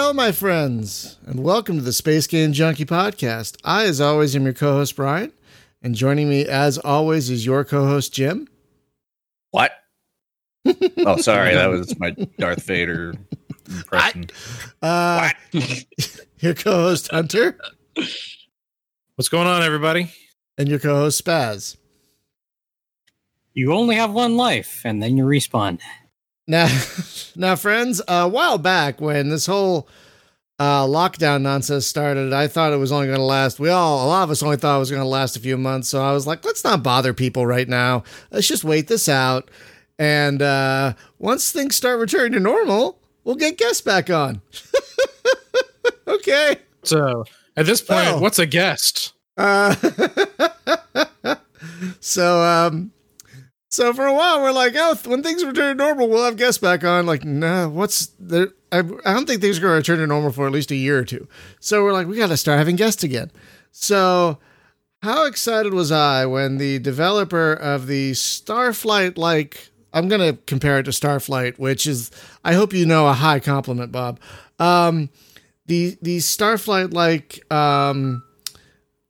Hello, my friends, and welcome to the Space Game Junkie podcast. I, as always, am your co host, Brian, and joining me, as always, is your co host, Jim. What? oh, sorry. That was my Darth Vader impression. Uh, your co host, Hunter, What's going on, everybody? and your co host, Spaz. You only have one life, and then you respawn. Now, now, friends, a while back when this whole uh, lockdown nonsense started, I thought it was only going to last. We all, a lot of us, only thought it was going to last a few months. So I was like, let's not bother people right now. Let's just wait this out. And uh, once things start returning to normal, we'll get guests back on. okay. So at this point, Oh. what's a guest? Uh, so, um, so for a while we're like, oh, when things return to normal, we'll have guests back on. Like, nah, what's there? I, I don't think things are going to return to normal for at least a year or two. So we're like, we got to start having guests again. So, how excited was I when the developer of the Starflight like I'm going to compare it to Starflight, which is I hope you know a high compliment, Bob. Um, the the Starflight like um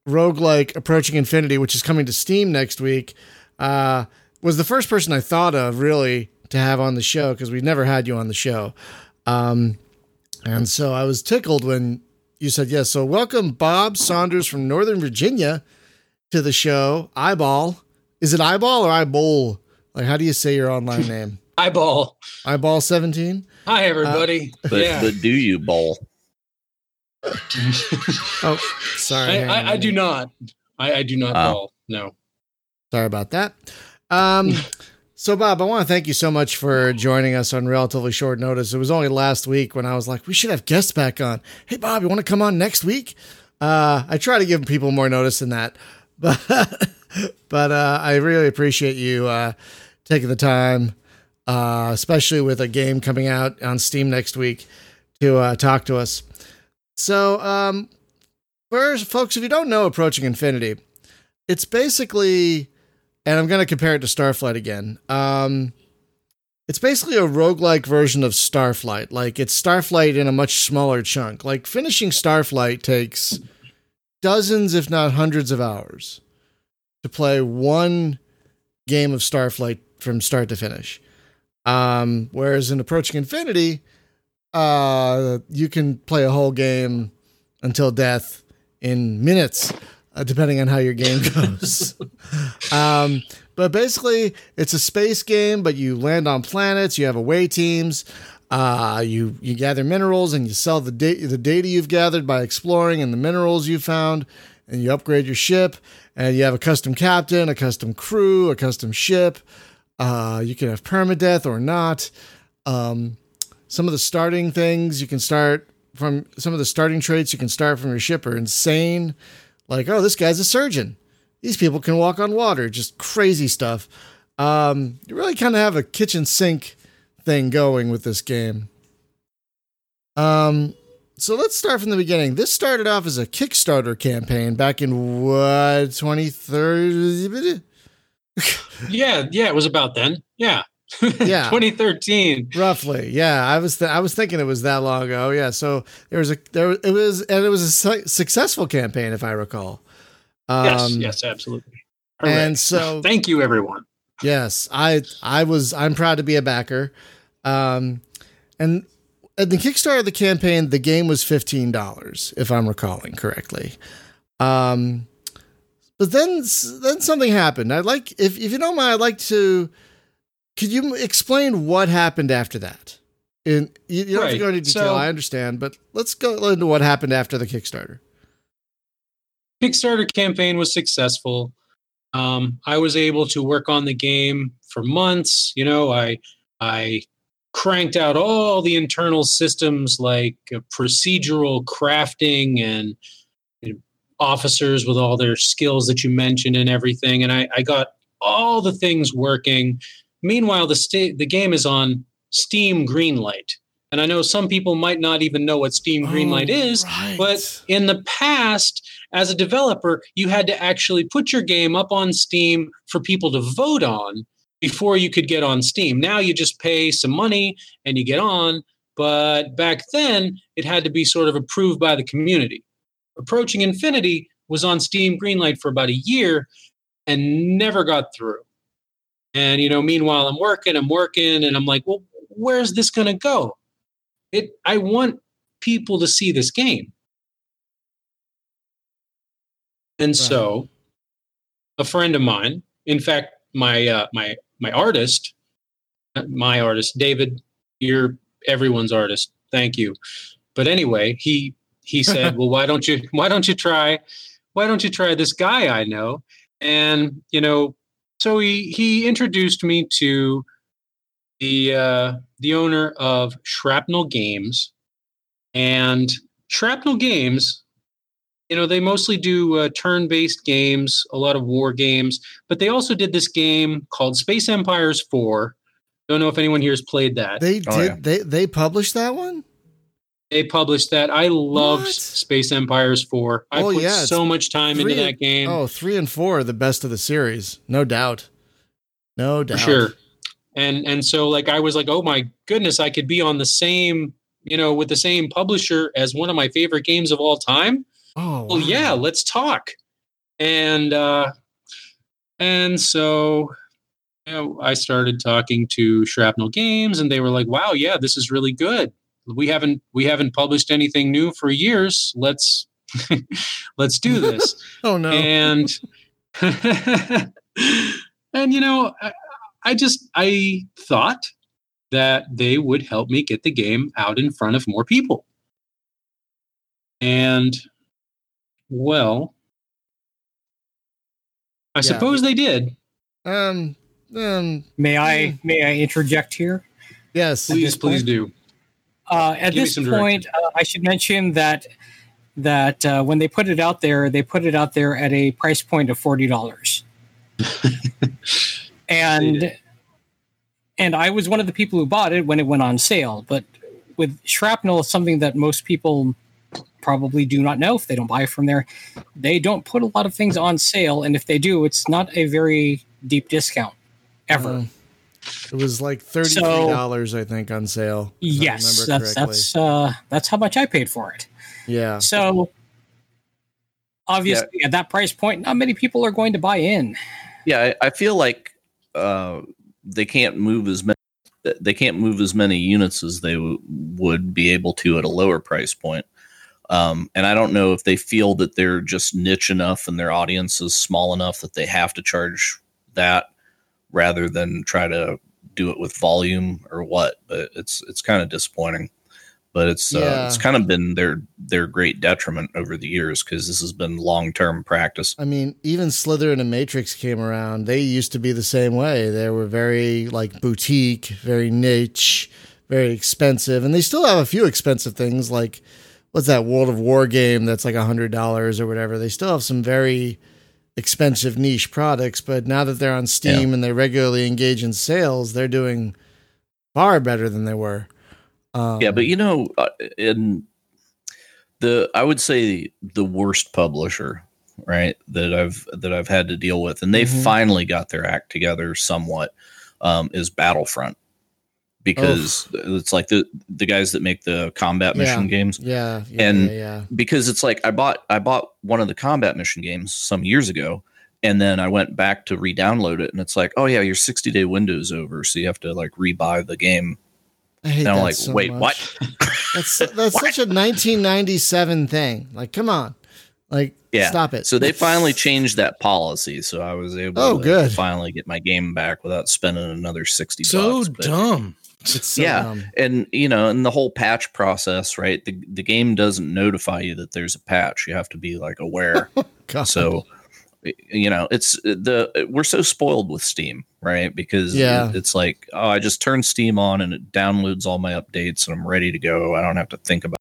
roguelike approaching infinity which is coming to steam next week uh was the first person i thought of really to have on the show because we've never had you on the show um and so i was tickled when you said yes so welcome bob saunders from northern virginia to the show eyeball is it eyeball or eyeball like how do you say your online name Eyeball. eyeball 17 Hi, everybody. The, yeah. the do you bowl. oh sorry I, hang on a I, I do not. I, I do not Oh. ball. No. Sorry about that. Um, so, Bob, I want to thank you so much for joining us on relatively short notice. It was only last week when I was like, we should have guests back on. Hey, Bob, you want to come on next week? Uh, I try to give people more notice than that, but but uh, I really appreciate you uh, taking the time, uh, especially with a game coming out on Steam next week, to uh, talk to us. So, um, first, folks, if you don't know Approaching Infinity, it's basically and I'm going to compare it to Starflight again. Um, it's basically a roguelike version of Starflight. Like it's Starflight in a much smaller chunk. Like finishing Starflight takes dozens, if not hundreds of hours to play one game of Starflight from start to finish. Um, whereas in Approaching Infinity, uh, you can play a whole game until death in minutes, uh, depending on how your game goes. um, but basically, it's a space game, but you land on planets. You have away teams. Uh, you you gather minerals and you sell the da- the data you've gathered by exploring and the minerals you found, and you upgrade your ship. And you have a custom captain, a custom crew, a custom ship. Uh, you can have permadeath or not. Um, some of the starting things you can start from some of the starting traits you can start from your ship are insane. Like, oh, this guy's a surgeon. These people can walk on water. Just crazy stuff. Um, you really kind of have a kitchen sink thing going with this game. Um, so let's start from the beginning. This started off as a Kickstarter campaign back in what 2030? Yeah. Yeah. It was about then. Yeah. Yeah. 2013. Roughly, yeah. I was th- I was thinking it was that long ago. Yeah. So there was a there it was and it was a su- successful campaign if I recall. Um, yes. Yes. Absolutely. And so thank you, everyone. Yes, I I was I'm proud to be a backer. Um and at the Kickstarter of the campaign, the game was fifteen dollars, if I'm recalling correctly. Um but then then something happened. I'd like if if you don't mind, I'd like to could you explain what happened after that? In you, you don't have to go into detail, so- I understand, but let's go into what happened after the Kickstarter. Kickstarter campaign was successful. Um, I was able to work on the game for months. You know, I I cranked out all the internal systems like uh, procedural crafting and you know, officers with all their skills that you mentioned and everything. And I, I got all the things working. Meanwhile, the sta- the game is on Steam Greenlight, and I know some people might not even know what Steam oh, Greenlight Oh, is. right. But in the past, as a developer, you had to actually put your game up on Steam for people to vote on before you could get on Steam. Now you just pay some money and you get on, But back then, it had to be sort of approved by the community. Approaching Infinity was on Steam Greenlight for about a year and never got through. And you know, meanwhile, I'm working, I'm working, and I'm like, well, where's this going to go? It. I want people to see this game. And so, a friend of mine, in fact, my uh, my my artist, uh, my artist, David, you're everyone's artist. Thank you. But anyway, he he said, "Well, why don't you why don't you try why don't you try this guy I know?" And you know, so he he introduced me to the uh, the owner of Shrapnel Games, and Shrapnel Games. You know, they mostly do uh, turn-based games, a lot of war games, but they also did this game called Space Empires Four. Don't know if anyone here has played that. They Oh, did. yeah. They they published that one. They published that. I loved What? Space Empires 4. I Oh, put yeah, it's so much time into that game. Oh, three and four are the best of the series, no doubt. No for doubt. sure. And and so like I was like, "Oh my goodness, I could be on the same, you know, with the same publisher as one of my favorite games of all time." Oh, Well, wow. yeah, let's talk. And uh and so you know, I started talking to Shrapnel Games and they were like, "Wow, yeah, this is really good. We haven't we haven't published anything new for years. Let's let's do this." Oh no. and and you know I, I just i thought that they would help me get the game out in front of more people and well i Yeah. suppose they did um. Um. May I may I interject here? Yes. please please do Uh, at Give this point, uh, I should mention that that uh, when they put it out there, they put it out there at a price point of forty dollars, and and I was one of the people who bought it when it went on sale. But with shrapnel, something that most people probably do not know if they don't buy from there, they don't put a lot of things on sale, and if they do, it's not a very deep discount ever. Um, it was like thirty three dollars, I think, on sale. if I yes, that's correctly. that's uh, that's how much I paid for it. yeah. So obviously, at that price point, not many people are going to buy in. Yeah, I, I feel like uh, they can't move as many. They can't move as many units as they w- would be able to at a lower price point. Um, and I don't know if they feel that they're just niche enough and their audience is small enough that they have to charge that rather than try to do it with volume or what. But it's it's kind of disappointing. But it's uh, it's kind of been their their great detriment over the years because this has been long term practice. I mean, even Slitherine and Matrix came around. They used to be the same way. They were very like boutique, very niche, very expensive, and they still have a few expensive things like what's that World of War game that's like a hundred dollars or whatever. They still have some very expensive niche products, but now that they're on Steam and they regularly engage in sales, they're doing far better than they were. Um, yeah but you know uh, in the i would say the worst publisher right that i've that i've had to deal with and they Mhm. finally got their act together somewhat um, is battlefront because it's like the the guys that make the combat mission Yeah. games yeah, yeah, and- yeah, yeah. because it's like I bought I bought one of the combat mission games some years ago, and then I went back to re-download it, and it's like, oh yeah, your 60 day window is over, so you have to like rebuy the game. I hate And I'm that like, so wait, much. what? That's that's such a 1997 thing. Like, come on, like, Yeah. stop it. So they finally changed that policy, so I was able Oh, to good. finally get my game back without spending another 60 So bucks. But- dumb. It's so yeah. dumb. and you know, and the whole patch process, right? The the game doesn't notify you that there's a patch. You have to be like aware. God. so you know it's uh, the uh, we're so spoiled with steam right because Yeah. it's like oh i just turn steam on and it downloads all my updates and i'm ready to go i don't have to think about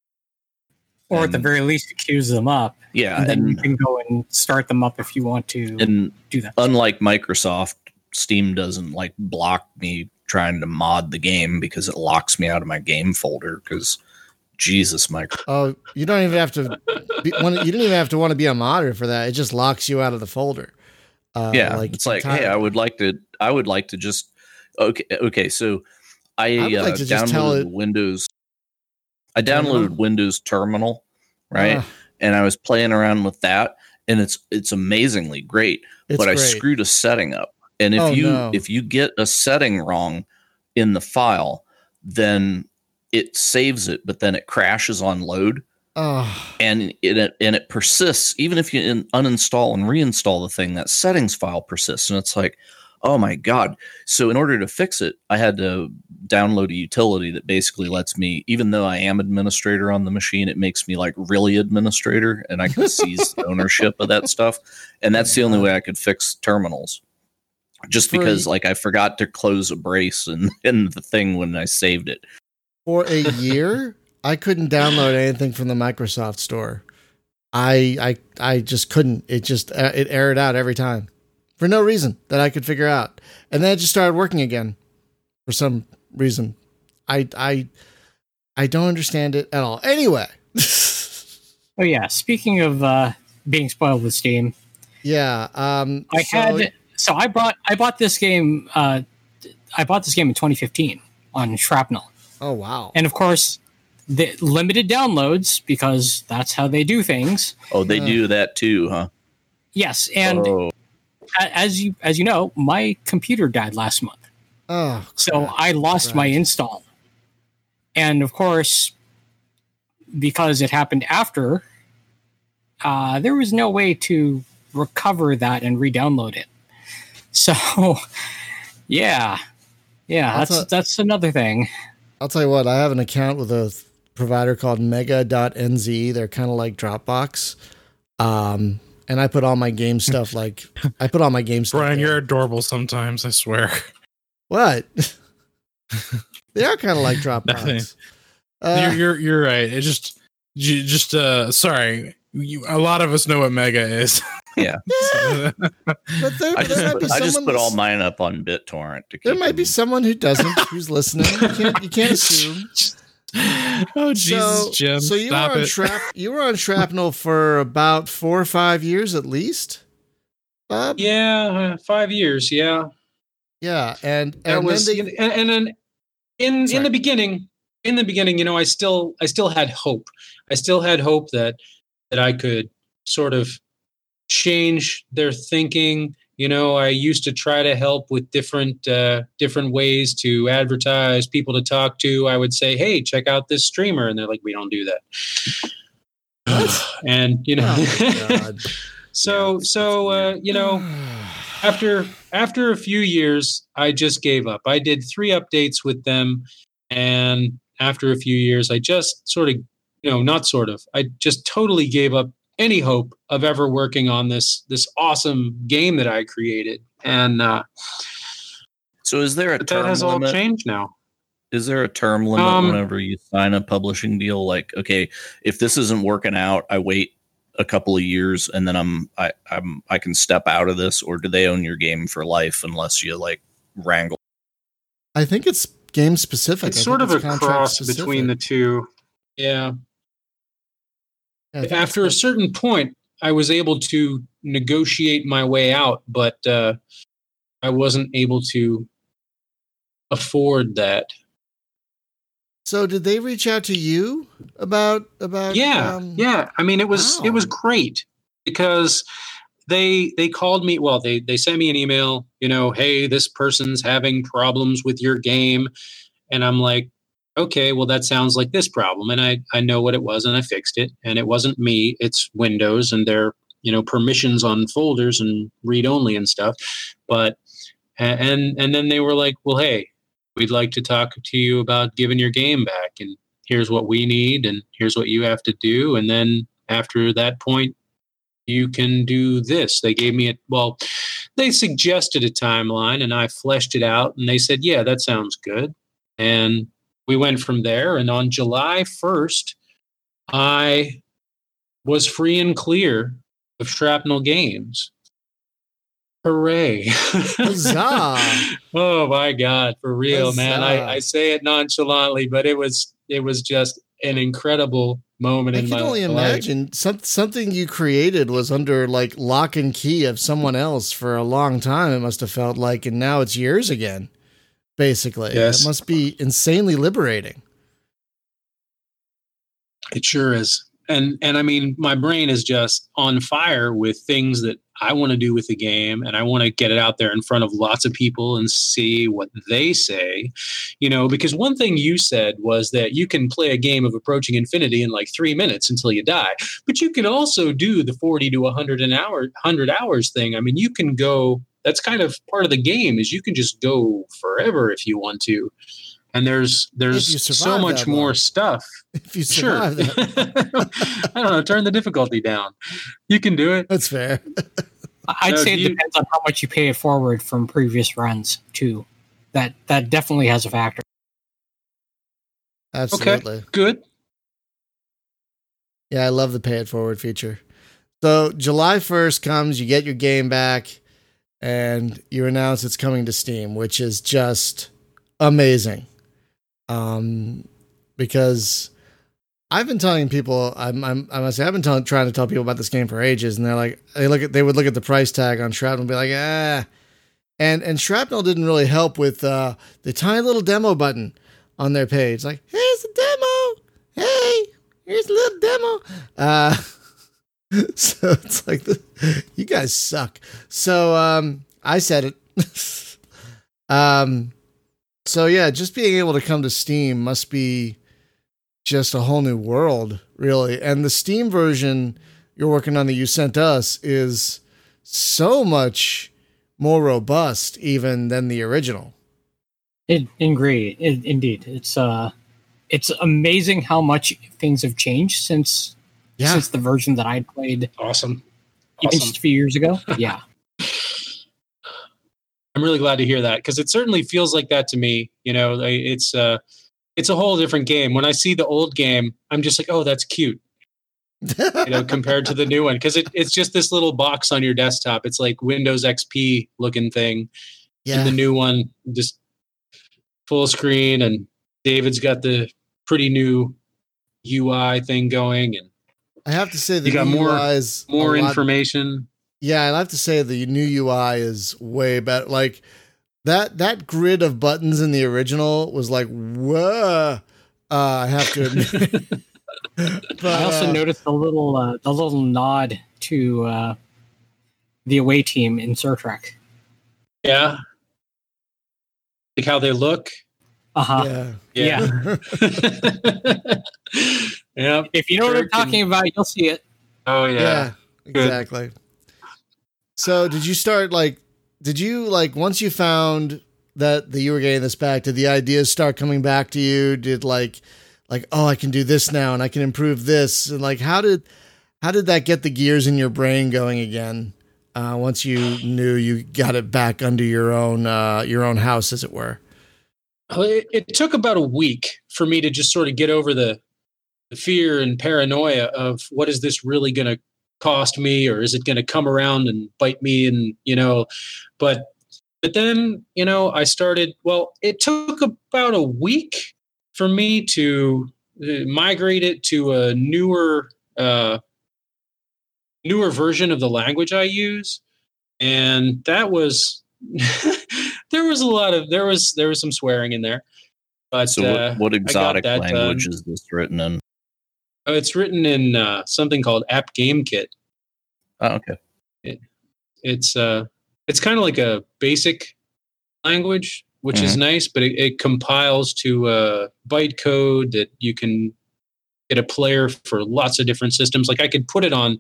Or at the very least, it queues them up. yeah and then you can go and start them up if you want to and do that. unlike microsoft steam doesn't like block me trying to mod the game because it locks me out of my game folder because jesus micro oh, you don't even have to. Be, you didn't even have to want to be a modder for that. It just locks you out of the folder. Uh, yeah it's like hey i would like to i would like to just okay okay so i, I uh, like to just tell downloaded it- windows I downloaded Terminal? Windows Terminal, right? Ah, and I was playing around with that, and it's it's amazingly great. it's but I screwed a setting up, and if Oh, you no. if you get a setting wrong in the file, then it saves it, but then it crashes on load, Oh, and it and it persists even if you in, uninstall and reinstall the thing. That settings file persists, and it's like, oh my god! So in order to fix it, I had to download a utility that basically lets me, even though I am administrator on the machine, it makes me like really administrator, and I can seize ownership of that stuff. And that's the only way I could fix terminals. Just For because, y- like, I forgot to close a brace and in the thing when I saved it. for a year, I couldn't download anything from the Microsoft Store. I I I just couldn't. It just uh, it aired out every time for no reason that I could figure out, and then it just started working again for some reason. I I I don't understand it at all. Anyway, Oh yeah. Speaking of uh, being spoiled with Steam, yeah. Um, I so- had so I bought I bought this game. Uh, I bought this game in 2015 on Shrapnel, Oh wow. and of course, the limited downloads because that's how they do things. Oh, they Uh. do that too, huh? Yes, and oh, as you as you know, my computer died last month. Oh, So I lost my install. And of course, because it happened after, uh, there was no way to recover that and re-download it. So, yeah, yeah, I'll that's tell- that's another thing. I'll tell you what. I have an account with a provider called Mega.nz. They're kind of like Dropbox. Um, and I put all my game stuff like I put all my game stuff. Brian, there. you're adorable sometimes, I swear. What? they are kind of like Dropbox. Uh, you're, you're you're right. It just you just uh sorry. You, a lot of us know what mega is. yeah. yeah, but there, I there might just, be put, I just someone put all mine up on BitTorrent. To keep There might be someone who doesn't who's listening. You can't, you can't assume. oh Jesus, so, Jim! so you stop were on it. shrap- you were on shrapnel for about four or five years at least. Bob? Yeah, uh, five years. Yeah, Yeah, and that and was then they, and, and then in Sorry. in the beginning in the beginning you know i still i still had hope i still had hope that that i could sort of change their thinking. You know i used to try to help with different uh, different ways to advertise people to talk to. I would say hey check out this streamer and they're like we don't do that. And you know Oh, so so uh, you know after after a few years i just gave up. I did three updates with them and after a few years i just sort of you know not sort of i just totally gave up any hope of ever working on this this awesome game that i created and uh, So is there a but that term has all changed now Is there a term limit Um, whenever you sign a publishing deal? Like, okay, if this isn't working out, I wait a couple of years and then I'm I, I'm I can step out of this, or do they own your game for life unless you like wrangle? I think it's game specific. it's I sort of a it's contract cross specific. between the two yeah Yeah, I think after a certain point i was able to negotiate my way out but uh, i wasn't able to afford that. So did they reach out to you about about? yeah um, yeah. I mean it was it was great because they they called me well they they sent me an email you know hey this person's having problems with your game. And i'm like okay well that sounds like this problem and i i know what it was and i fixed it and it wasn't me it's windows and their you know permissions on folders and read only and stuff but and and then they were like well hey we'd like to talk to you about giving your game back and here's what we need and here's what you have to do and then after that point you can do this. They gave me a well they suggested a timeline and i fleshed it out and they said yeah that sounds good and we went from there and on july 1st i was free and clear of shrapnel games hooray Huzzah. oh my god for real man I, I say it nonchalantly but it was it was just an incredible moment I in can only imagine some, something you created was under like lock and key of someone else for a long time. It must have felt like, and now it's yours again. Basically, Yes. it must be insanely liberating. It sure is. And and I mean, my brain is just on fire with things that I want to do with the game, and I want to get it out there in front of lots of people and see what they say. You know, because one thing you said was that you can play a game of approaching infinity in like three minutes until you die, but you can also do the forty to hundred an hour, hundred hours thing. I mean, you can go. That's kind of part of the game is you can just go forever if you want to and there's there's so much more long. stuff If you sure survive that. i don't know turn the difficulty down you can do it That's fair. I'd So say it you- depends on how much you pay it forward from previous runs too. That that definitely has a factor. Absolutely. good Yeah, I love the pay it forward feature. So July 1st comes, you get your game back, and you announce it's coming to Steam, which is just amazing. Um, because I've been telling people, I'm, I'm I must say, I've been tell, trying to tell people about this game for ages, and they're like, they look at, they would look at the price tag on Shrapnel and be like, ah, and and Shrapnel didn't really help with uh, the tiny little demo button on their page, like, here's a demo, hey, here's a little demo. Uh, so it's like the, you guys suck. So um, I said it. um, so yeah, just being able to come to Steam must be just a whole new world, really. And the Steam version you're working on that you sent us is so much more robust even than the original. In, indeed, in, indeed, it's uh, it's amazing how much things have changed since Yeah. since the version that I played awesome. awesome. just a few years ago. Yeah, i'm really glad to hear that because it certainly feels like that to me you know it's uh it's a whole different game. When i see the old game i'm just like oh that's cute. You know compared to the new one because it, it's just this little box on your desktop. It's like windows xp looking thing. Yeah. and the new one just full screen and david's got the pretty new ui thing going and I have to say the You got new more- UI is more lot- information Yeah, I have to say the new UI is way better. Like that that grid of buttons in the original was like whoa. Uh, I have to admit. but, I also uh, noticed the little uh, the little nod to uh, the away team in Star Trek. yeah like how they look Uh huh. yeah. yeah If you know what I'm Kirk and- talking about, you'll see it. oh yeah, yeah exactly. So did you start like? Did you like once you found that that you were getting this back? Did the ideas start coming back to you? Did like like oh I can do this now and I can improve this and like how did how did that get the gears in your brain going again? Uh, once you knew you got it back under your own uh, your own house, as it were. It, it took about a week for me to just sort of get over the, the fear and paranoia of what is this really going to cost me, or is it going to come around and bite me? And you know, but but then you know, I started. Well, it took about a week for me to uh, migrate it to a newer uh, newer version of the language I use, and that was there was a lot of there was there was some swearing in there. But So uh, what, what exotic language done. is this written in? Oh, it's written in uh, something called App Game Kit. Oh, okay. It's uh, it's kind of like a basic language, which is nice, but it, it compiles to uh, bytecode that you can get a player for lots of different systems. Like I could put it on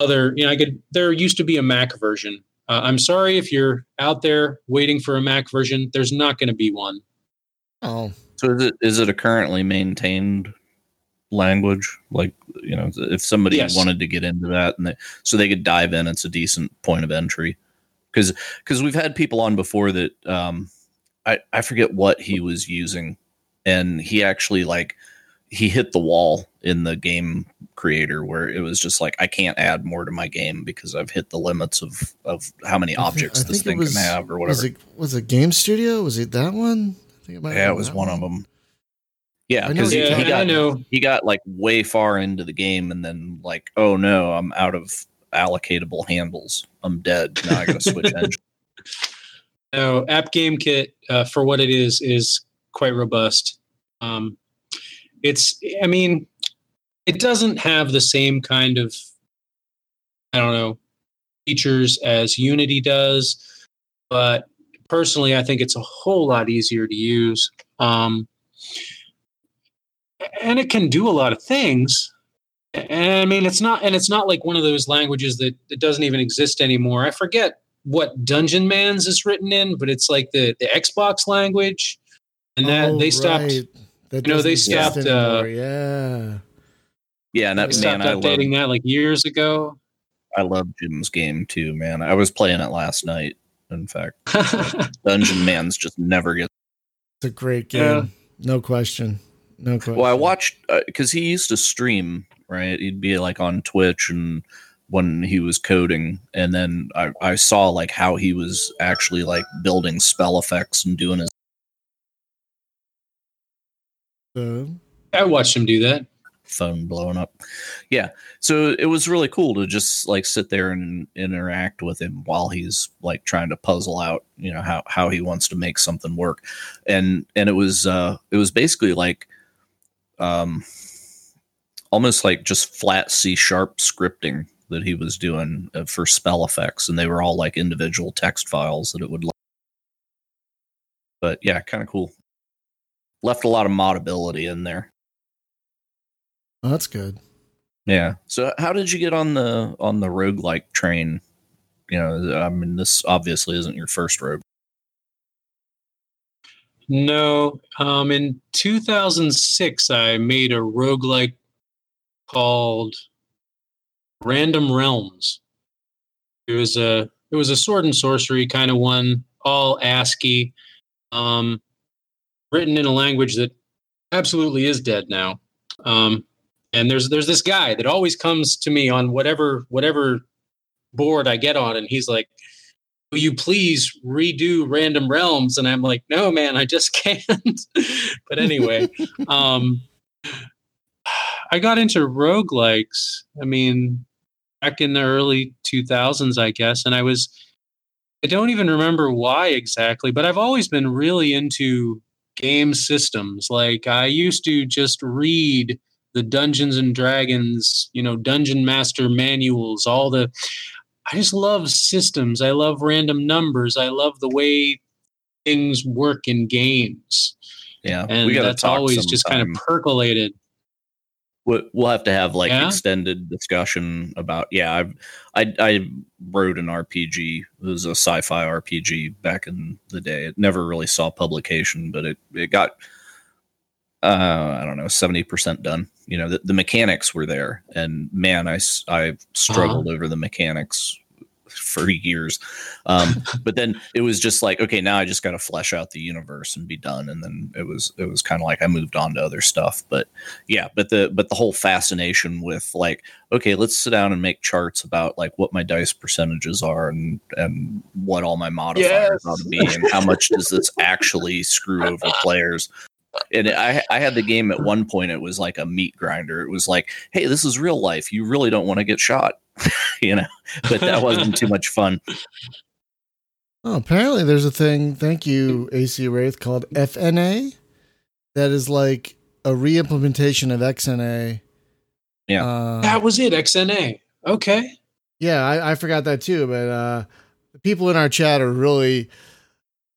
other, you know, I could. There used to be a Mac version. Uh, I'm sorry if you're out there waiting for a Mac version. There's not going to be one. Oh, So is it is it a currently maintained language? Like you know, if somebody Yes. wanted to get into that and they, so they could dive in, it's a decent point of entry. Because because we've had people on before that um, I I forget what he was using, and he actually like he hit the wall in the game creator where it was just like I can't add more to my game because I've hit the limits of of how many I objects I this thing was- can have or was whatever. it was it Game Studio? Was it that one? I think it might Yeah, be it was that one of them. Yeah, because he, Yeah, he talking I got know. he got like way far into the game and then like, oh no, I'm out of allocatable handles. I'm dead. Now I gotta switch engine. No, App Game Kit uh, for what it is is quite robust. Um, it's I mean, it doesn't have the same kind of I don't know features as Unity does, but personally, I think it's a whole lot easier to use. Um, and it can do a lot of things. And I mean, it's not, and it's not like one of those languages that, that doesn't even exist anymore. I forget what Dungeonmans is written in, but it's like the, the Xbox language. And that Oh, they stopped, right. That you know, they stopped, uh, yeah. Yeah, and they that, stopped man, I love, updating that like years ago. I love Jim's game too, man. I was playing it last night. In fact, Dungeonmans just never gets. It's a great game. Yeah. No question. No question. Well, I watched because he used to stream, right? He'd be like on Twitch and when he was coding, and then I, I saw like how he was actually like building spell effects and doing his So, I watched him do that. phone blowing up. Yeah. So it was really cool to just like sit there and interact with him while he's like trying to puzzle out, you know, how how he wants to make something work. And and it was uh it was basically like um almost like just flat C sharp scripting that he was doing uh, for spell effects and they were all like individual text files that it would Like. but yeah, kind of cool. Left a lot of modability in there. oh, that's good. Yeah. So how did you get on the on the roguelike train? You know, I mean this obviously isn't your first rogue. No, um, in 2006, I made a roguelike called Random Realms. It was a it was a sword and sorcery kind of one, all ASCII, um, written in a language that absolutely is dead now. Um, and there's there's this guy that always comes to me on whatever whatever board I get on, and he's like, will you please redo random realms? And i'm like no man i just can't. But anyway um i got into roguelikes i mean back in the early 2000s i guess and i was i don't even remember why exactly but i've always been really into game systems. Like i used to just read the dungeons and dragons you know dungeon master manuals all the I just love systems. I love random numbers. I love the way things work in games. Yeah, And that's always just kind of percolated. We- We'll have to have like Yeah? extended discussion about. Yeah, I, I I wrote an RPG. It was a sci-fi RPG back in the day. It never really saw publication, but it it got. Uh, I don't know, seventy percent done. You know, the, the mechanics were there, and man, i i struggled over the mechanics for years. Um, but then it was just like, okay, now I just got to flesh out the universe and be done. And then it was it was kind of like I moved on to other stuff. But yeah, but the but the whole fascination with like, okay, let's sit down and make charts about like what my dice percentages are and and what all my modifiers Yes. ought to be and how much does this actually screw over players. And I I had the game at one point. It was like a meat grinder. It was like, hey, this is real life. You really don't want to get shot, you know. But that wasn't too much fun. Oh, apparently there's a thing. Thank you, AC Wraith, called FNA. That is like a re-implementation of XNA. Yeah. Uh, That was it, XNA. Okay. yeah, I, I forgot that too. But uh, the people in our chat are really,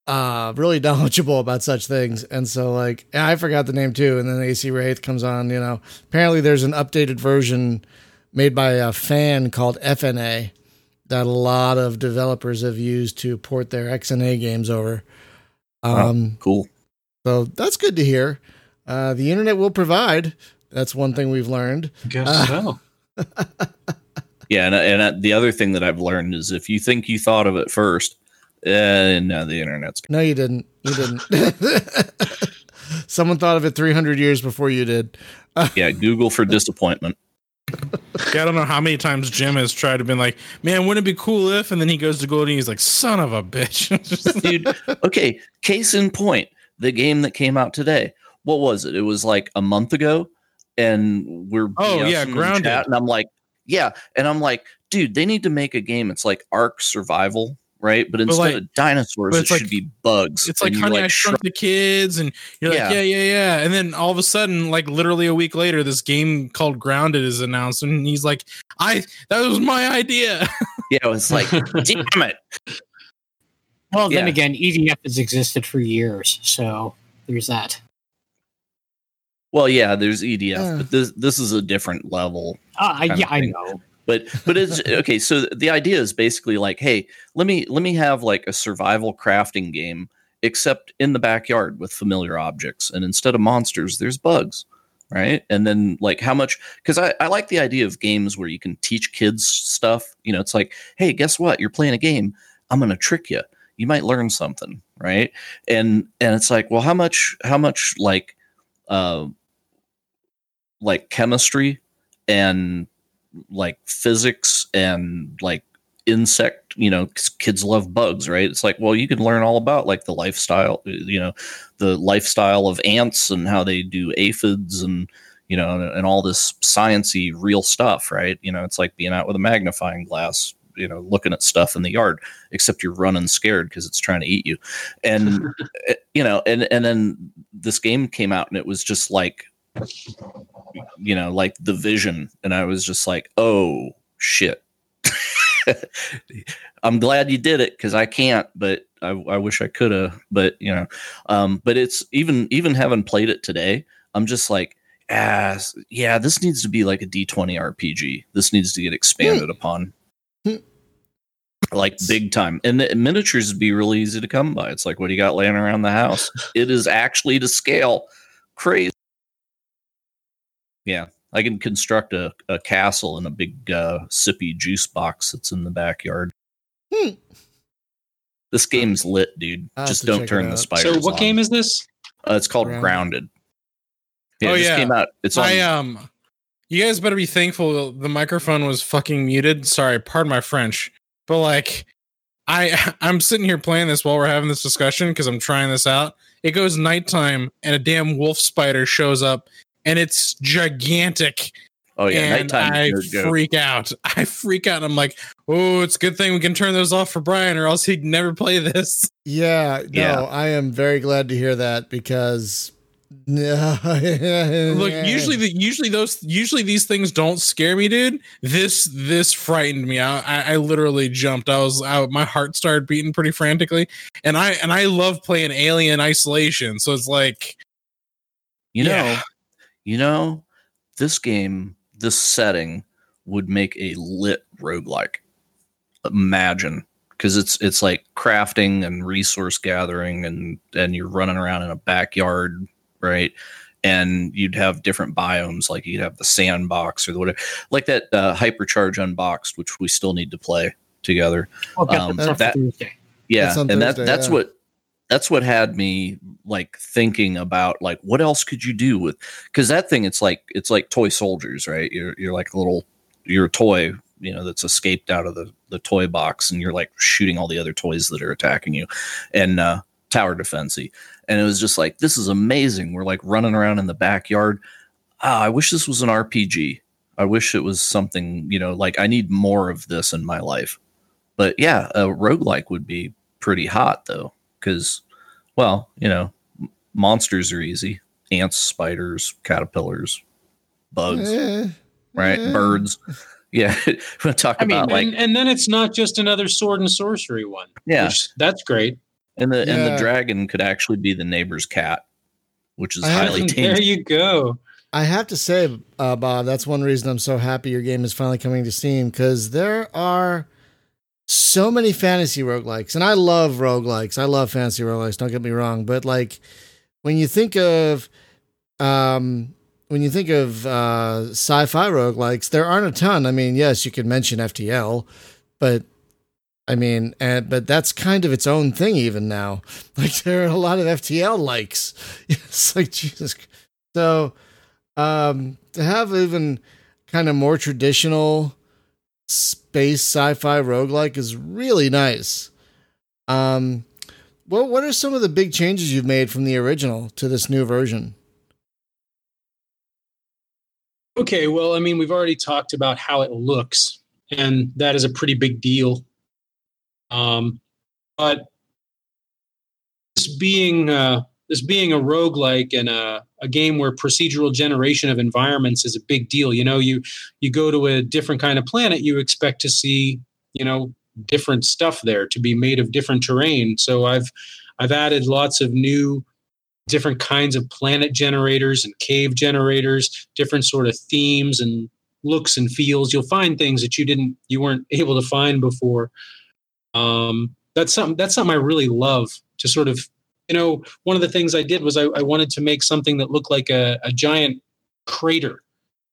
uh, really knowledgeable about such things. And so, like, I forgot the name too. And then AC Wraith comes on. You know, apparently there's an updated version made by a fan called FNA that a lot of developers have used to port their XNA games over. Wow. Um, Cool. So that's good to hear. Uh, the internet will provide. That's one thing we've learned. Guess Uh, so. Yeah, and and uh, the other thing that I've learned is if you think you thought of it first, uh, no, the internet's No, you didn't. You didn't. Someone thought of it 300 years before you did. yeah. Google for disappointment. Yeah, I don't know how many times Jim has tried to been like, man, wouldn't it be cool if? And then he goes to go and he's like, son of a bitch. dude. Okay, case in point, the game that came out today. What was it? It was like a month ago, and we're Oh, BSing yeah, in Grounded. chat, and I'm like, yeah, and I'm like, dude, they need to make a game. It's like Ark Survival, right? But instead like- of dinosaurs, it like- should be bugs. It's like And you're Honey, I shr- Shrunk the Kids, and you're Yeah. like, yeah, yeah, yeah. And then all of a sudden, like literally a week later, this game called Grounded is announced, and he's like, I that was my idea. yeah, it's like, damn it. Well, then Yeah. again, EDF has existed for years, so there's that. Well, yeah, there's EDF, Uh. but this this is a different level. Uh, yeah, I know. But but it's okay. So the idea is basically like, hey, let me let me have like a survival crafting game, except in the backyard with familiar objects, and instead of monsters, there's bugs, right? And then like how much? Because I I like the idea of games where you can teach kids stuff. You know, it's like, hey, guess what? You're playing a game. I'm gonna trick you. You might learn something, right? And and it's like, well, how much? How much like, uh, like chemistry and like physics and like insect you know kids love bugs right? It's like well you can learn all about like the lifestyle you know the lifestyle of ants and how they do aphids and you know and, and all this sciency real stuff right? You know it's like being out with a magnifying glass you know looking at stuff in the yard except you're running scared because it's trying to eat you. And eh, you know and and then this game came out and it was just like you know, like the vision. And I was just like, oh shit. I'm glad you did it because I can't, but I, I wish I could have. But you know, um, but it's even even having played it today, I'm just like, ah, yeah, this needs to be like a D20 RPG. This needs to get expanded upon. Hmm. Like big time, and the miniatures would be really easy to come by. It's like, what do you got laying around the house? it is actually to scale, crazy. Yeah, I can construct a, a castle in a big uh, sippy juice box that's in the backyard. Hmm. This game's lit, dude. I'll Just don't turn the out. spiders. so what on. game is this? Uh, it's called Grounded. Grounded. Yeah, Oh, it just yeah. came out. It's on. I um, you guys better be thankful the microphone was fucking muted. Sorry, pardon my French, but like, I I'm sitting here playing this while we're having this discussion because I'm trying this out. It goes nighttime and a damn wolf spider shows up and it's gigantic. oh yeah, and nighttime. I no freak out. I freak out. I'm like, oh, it's a good thing we can turn those off for Brian, or else he'd never play this. Yeah, no, Yeah. I am very glad to hear that because Look, look, usually the usually those usually these things don't scare me, dude. This this frightened me. I I, I literally jumped. I was I, my heart started beating pretty frantically, and I and I love playing Alien Isolation. So it's like, You know, Yeah. You know, this game, this setting would make a lit roguelike. Imagine. Because it's it's like crafting and resource gathering and and you're running around in a backyard, right? And you'd have different biomes, like you'd have the sandbox or the whatever, like that uh, hypercharge unboxed, which we still need to play together. Get Um, that yeah and that that's yeah. what that's what had me like thinking about like what else could you do with because that thing it's like it's like toy soldiers right? You're you're like a little you're a toy you know that's escaped out of the the toy box and you're like shooting all the other toys that are attacking you and uh tower defensey. And it was just like this is amazing. We're like running around in the backyard. Ah, i wish this was an rpg i wish it was something you know like i need more of this in my life. But yeah, a roguelike would be pretty hot though, because, well, you know, monsters are easy ants, spiders, caterpillars, bugs, Eh, right? eh. Birds. Yeah. we'll talk I mean, about like, and, and then it's not just another sword and sorcery one. yeah. which- that's great. And the, and the dragon could actually be the neighbor's cat, which is I have- highly there you go. I have to say, uh, Bob, that's one reason I'm so happy your game is finally coming to Steam because there are so many fantasy roguelikes, and I love roguelikes. I love fantasy roguelikes. Don't get me wrong, but like when you think of, um, when you think of uh, sci-fi roguelikes, there aren't a ton. I mean, yes, you could mention FTL, but I mean, and but that's kind of its own thing even now. Like there are a lot of FTL likes. It's like Jesus. So um to have even kind of more traditional space sci-fi roguelike is really nice. Um well, what are some of the big changes you've made from the original to this new version? Okay, well, I mean, we've already talked about how it looks, and that is a pretty big deal. Um, but this being uh, this being a roguelike and a, a game where procedural generation of environments is a big deal. You know, you you go to a different kind of planet, you expect to see, you know, different stuff there to be made of different terrain. So I've I've added lots of new different kinds of planet generators and cave generators, different sort of themes and looks and feels. You'll find things that you didn't you weren't able to find before. Um, that's something that's something I really love to sort of you know one of the things I did was I, I wanted to make something that looked like a, a giant crater,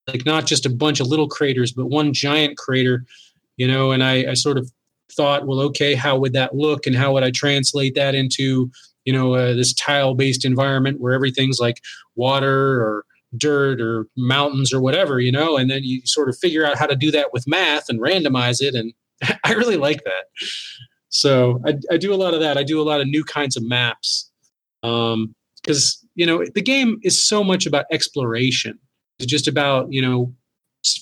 like not just a bunch of little craters, but one giant crater. You know, and I, I sort of thought, well, okay, how would that look, and how would I translate that into you know uh, this tile based environment where everything's like water or dirt or mountains or whatever you know and then you sort of figure out how to do that with math and randomize it and i really like that so I, I do a lot of that i do a lot of new kinds of maps um because you know the game is so much about exploration it's just about you know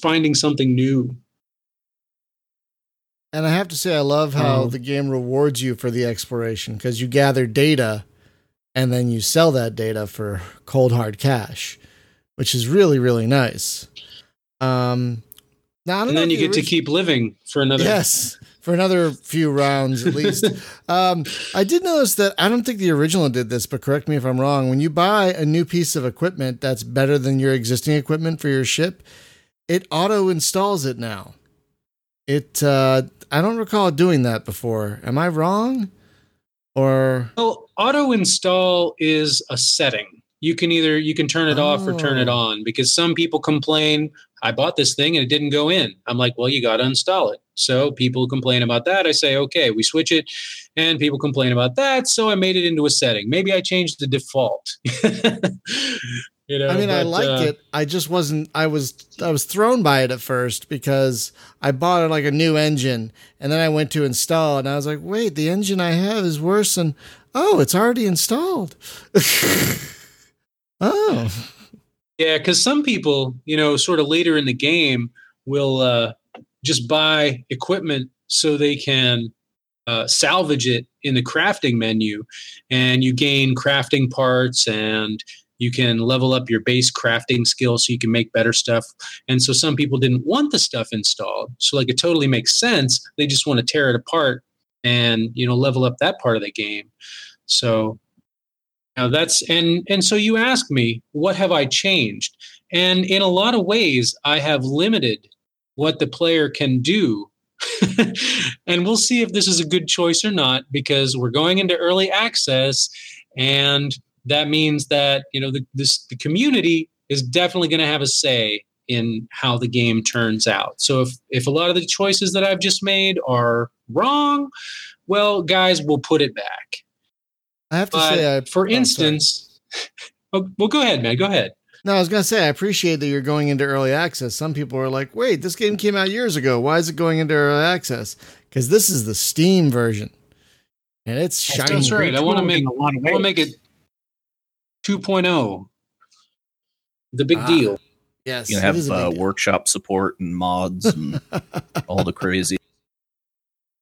finding something new And I have to say, I love how Oh. the game rewards you for the exploration because you gather data and then you sell that data for cold hard cash, which is really, really nice. Um, now, and then you get to keep living for another Yes, for another few rounds at least. um, I did notice that I don't think the original did this, but correct me if I'm wrong. When you buy a new piece of equipment that's better than your existing equipment for your ship, it auto installs it now. It uh, I don't recall doing that before. Am I wrong? Or Well, auto install is a setting. You can either you can turn it off or turn it Oh. on because some people complain, I bought this thing and it didn't go in. I'm like, well, you got to install it. So people complain about that. I say, okay, we switch it, and people complain about that. So I made it into a setting. Maybe I changed the default. you know, I mean, I but, liked uh, it. I just wasn't. I was. I was thrown by it at first because I bought it like a new engine, and then I went to install, and I was like, "Wait, the engine I have is worse." than, oh, it's already installed. oh, Yeah, because some people, you know, sort of later in the game will uh, just buy equipment so they can uh, salvage it in the crafting menu, and you gain crafting parts and you can level up your base crafting skill so you can make better stuff. And so some people didn't want the stuff installed, so like it totally makes sense. They just want to tear it apart and you know level up that part of the game. So now that's and and so you ask me, what have I changed? And in a lot of ways, I have limited what the player can do. and we'll see if this is a good choice or not because we're going into early access and that means that you know the, this the community is definitely going to have a say in how the game turns out so if if a lot of the choices that i've just made are wrong well guys we'll put it back I have to but say, I, for oh, instance, oh, well, go ahead, man. Go ahead. No, I was gonna say I appreciate that you're going into early access. Some people are like, "Wait, this game came out years ago. Why is it going into early access?" Because this is the Steam version, and it's shiny. That's right. I want to make a lot I want to make it 2.0. The big Ah, deal. Yes, You it can is have uh, workshop support and mods and all the crazy.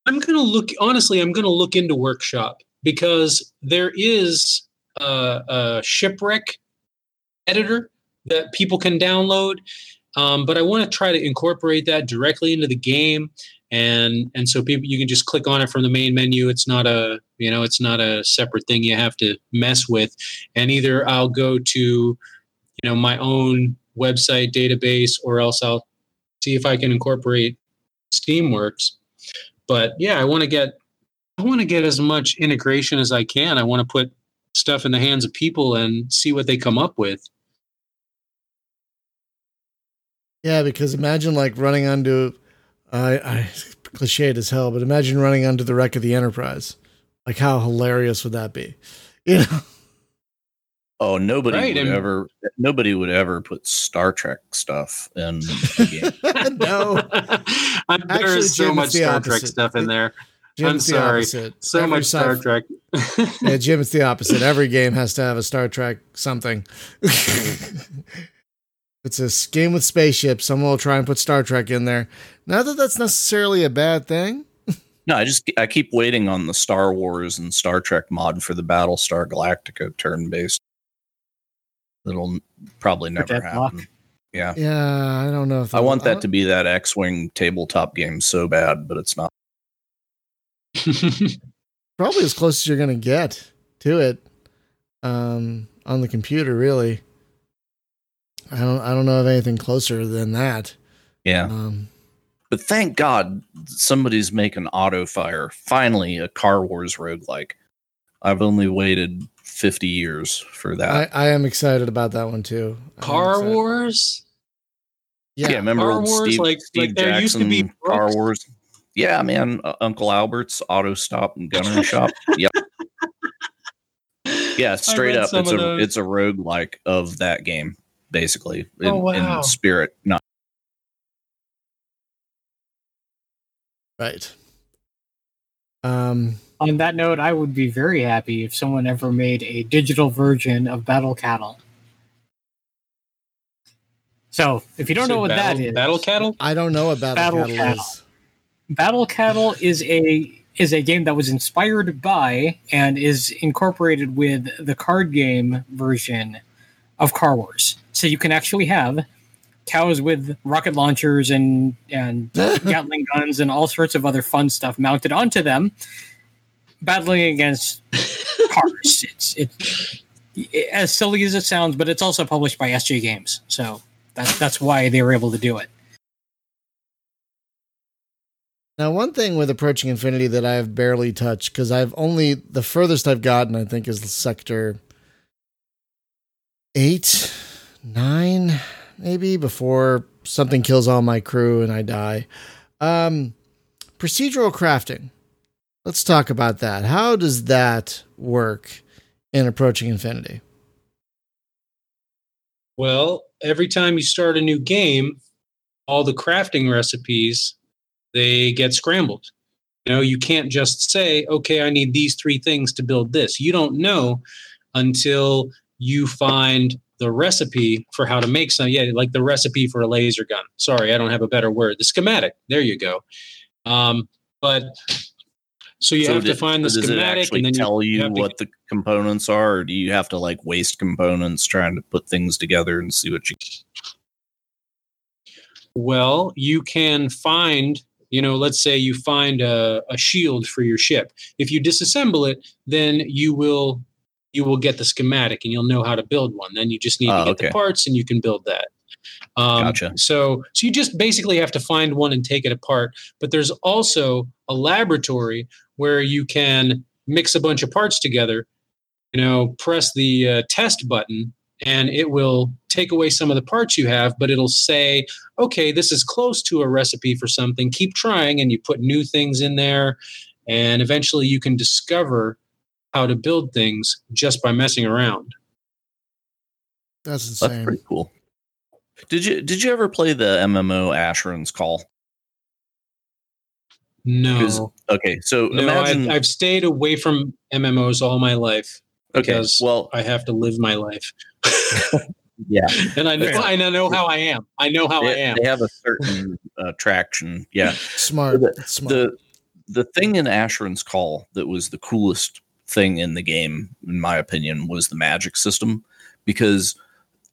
I'm gonna look honestly. I'm gonna look into workshop because there is a, a shipwreck editor that people can download. Um, but I want to try to incorporate that directly into the game, and and so people you can just click on it from the main menu. It's not a you know it's not a separate thing you have to mess with. And either I'll go to you know my own website database, or else I'll see if I can incorporate Steamworks but yeah i want to get i want to get as much integration as i can i want to put stuff in the hands of people and see what they come up with Yeah, because imagine like running onto, I, I cliched as hell, but imagine running onto the wreck of the Enterprise. Like how hilarious would that be? You know, Oh, nobody Right, would and- ever. Nobody would ever put Star Trek stuff in the game. no, I'm, there Actually, is so Jim, much the Star Trek stuff in there Jim, I'm sorry. opposite. so Every much Star sci- trek Yeah, Jim, it's the opposite. Every game has to have a Star Trek something. It's a game with spaceships. Someone will try and put Star Trek in there. Not that that's necessarily a bad thing. No, I just I keep waiting on the Star Wars and Star Trek mod for the Battlestar Galactica turn based. That'll probably never Deadlock. happen. Yeah. Yeah, I don't know if I want that to be that X Wing tabletop game so bad, but it's not. probably as close as you're gonna get to it um, on the computer. Really, I don't. I don't know of anything closer than that. Yeah. Um, But thank God somebody's making Auto Fire. Finally, a Car Wars roguelike. I've only waited 50 years for that. I am excited about that one too. I'm Car excited. Wars. yeah, Yeah, remember Car old Wars, Steve, like- Steve like there used to Jackson be Car. Wars? Yeah, man. Uh, Uncle Albert's Auto Stop and Gunnery Shop. Yep. Yeah, straight up. It's a those. it's a roguelike of that game, basically. In, Oh, wow. in spirit. Not right. Um, On that note, I would be very happy if someone ever made a digital version of Battle Cattle. So, if you don't So know what battle, that is, Battle Cattle. I don't know what Battle, Battle Cattle, Cattle. is. Battle Cattle is a is a game that was inspired by and is incorporated with the card game version of Car Wars. So you can actually have cows with rocket launchers and and Gatling guns and all sorts of other fun stuff mounted onto them, battling against cars. It's it's as silly as it sounds, but it's also published by SJ Games, so that's that's why they were able to do it. Now, one thing with approaching infinity that I've barely touched because I've only the furthest I've gotten, I think, is sector eight, nine, maybe before something kills all my crew and I die. Um, procedural crafting. Let's talk about that. How does that work in approaching infinity? Well, every time you start a new game, all the crafting recipes they get scrambled. You know, you can't just say, "Okay, I need these three things to build this." You don't know until you find the recipe for how to make some. Yeah, like the recipe for a laser gun. Sorry, I don't have a better word. The schematic. There you go. Um, but so you So have to find the does it schematic, actually and then tell you, to- what the components are, or do you have to like waste components trying to put things together and see what you? Well, you can find, you know, let's say you find a, a shield for your ship. If you disassemble it, then you will you will get the schematic and you'll know how to build one. Then you just need Oh, to get okay. the parts and you can build that. Um, Gotcha. So, so you just basically have to find one and take it apart. But there's also a laboratory where you can mix a bunch of parts together. You know, press the uh, test button, and it will take away some of the parts you have. But it'll say, "Okay, this is close to a recipe for something. Keep trying." And you put new things in there, and eventually you can discover how to build things just by messing around. That's That's insane. pretty cool. Did you did you ever play the MMO Asheron's Call? No, Okay, so no, imagine. I've, I've stayed away from MMOs all my life. okay, because well, I have to live my life, yeah, and I know Fair. I know how I am. I know how I am. they have a certain uh, traction. Yeah, Smart. The- smart. the the thing in Asheron's Call that was the coolest thing in the game, in my opinion, was the magic system because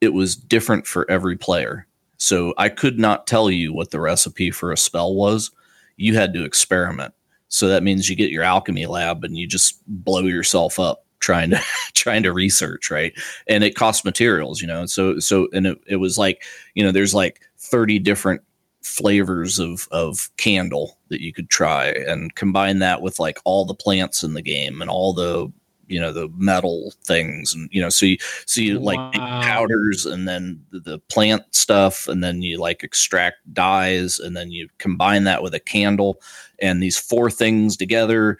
it was different for every player. So I could not tell you what the recipe for a spell was. You had to experiment. So that means you get your alchemy lab and you just blow yourself up trying to trying to research, right? And it costs materials, you know. So so and it, it was like, you know, there's like 30 different flavors of of candle that you could try and combine that with like all the plants in the game and all the you know the metal things and you know so you so you like powders and then the, the plant stuff and then you like extract dyes and then you combine that with a candle and these four things together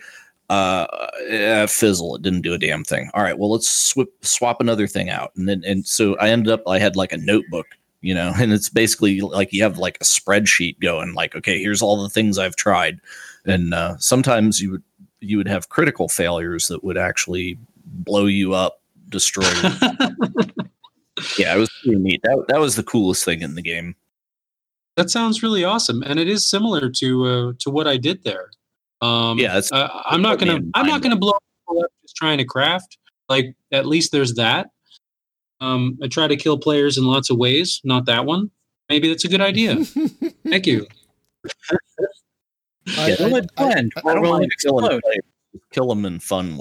uh eh, fizzle. It didn't do a damn thing. All right well let's swap swap another thing out. And then and so i ended up i had like a notebook you know and it's basically like you have like a spreadsheet going like okay here's all the things i've tried and uh, sometimes you would you would have critical failures that would actually blow you up destroy you yeah it was pretty neat that, that was the coolest thing in the game that sounds really awesome, and it is similar to uh, to what I did there. Um, Yeah, uh, I'm not gonna I'm not gonna blow up just trying to craft. Like at least there's that. Um, I try to kill players in lots of ways. Not that one. Maybe that's a good idea. Thank you. I, Yeah, Will I, I don't will mind it killing explode? Kill them in fun.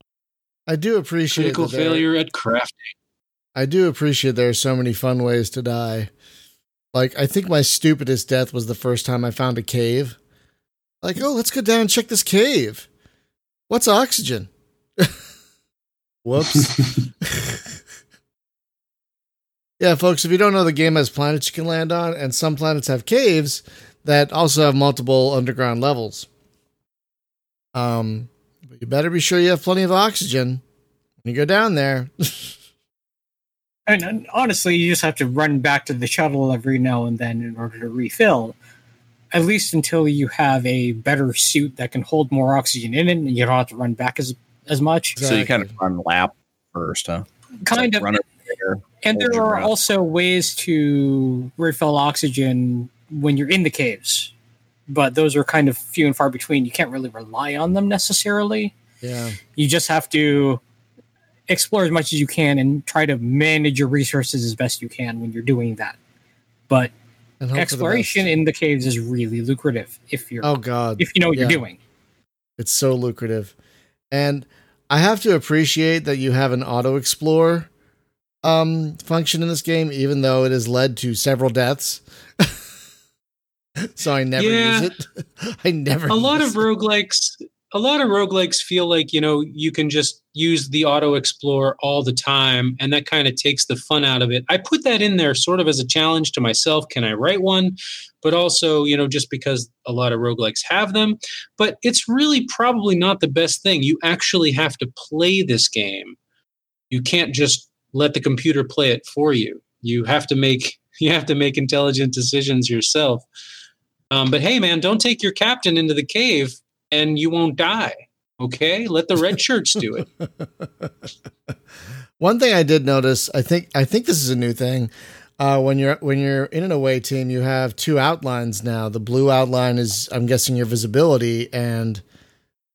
I do appreciate Critical that there- failure at crafting. I do appreciate there are so many fun ways to die. Like I think my stupidest death was the first time I found a cave. Like, oh, let's go down and check this cave. What's oxygen? Whoops. yeah, folks, if you don't know, the game has planets you can land on, and some planets have caves that also have multiple underground levels. Um, but you better be sure you have plenty of oxygen when you go down there. And, and honestly, you just have to run back to the shuttle every now and then in order to refill. At least until you have a better suit that can hold more oxygen in it, and you don't have to run back as as much. So you kind of run lap first, huh? Kind Like of. Run over there. And there are breath. also ways to refill oxygen when you're in the caves, but those are kind of few and far between. You can't really rely on them necessarily. Yeah. You just have to explore as much as you can and try to manage your resources as best you can when you're doing that. But for the exploration in the caves is really lucrative if you're Oh God. if you know what yeah. you're doing. It's so lucrative. And I have to appreciate that you have an auto explore um function in this game, even though it has led to several deaths. so I never Yeah. use it. I never a lot of it. roguelikes a lot of roguelikes feel like you know you can just use the auto explore all the time and that kind of takes the fun out of it i put that in there sort of as a challenge to myself can i write one but also you know just because a lot of roguelikes have them but it's really probably not the best thing you actually have to play this game you can't just let the computer play it for you you have to make you have to make intelligent decisions yourself um, but hey man don't take your captain into the cave and you won't die. Okay, let the red shirts do it. One thing I did notice, I think I think this is a new thing. Uh, when you're when you're in an away team, you have two outlines now. The blue outline is, I'm guessing, your visibility, and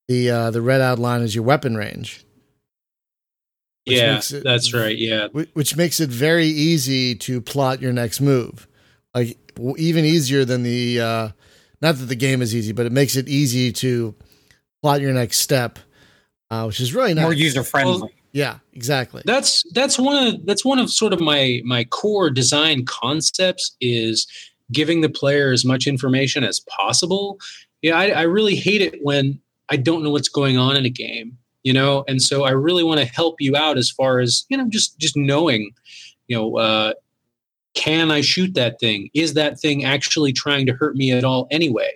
the uh, the red outline is your weapon range. Which yeah, makes it- that's right. Yeah, which makes it very easy to plot your next move. Like even easier than the uh not that the game is easy, but it makes it easy to plot your next step, uh, which is really nice. More user friendly. Well, yeah, exactly. that's that's one of that's one of sort of my my core design concepts is giving the player as much information as possible. Yeah, I, I really hate it when I don't know what's going on in a game, you know, and so I really want to help you out as far as you know, just just knowing, you know, uh, can I shoot that thing? Is that thing actually trying to hurt me at all anyway?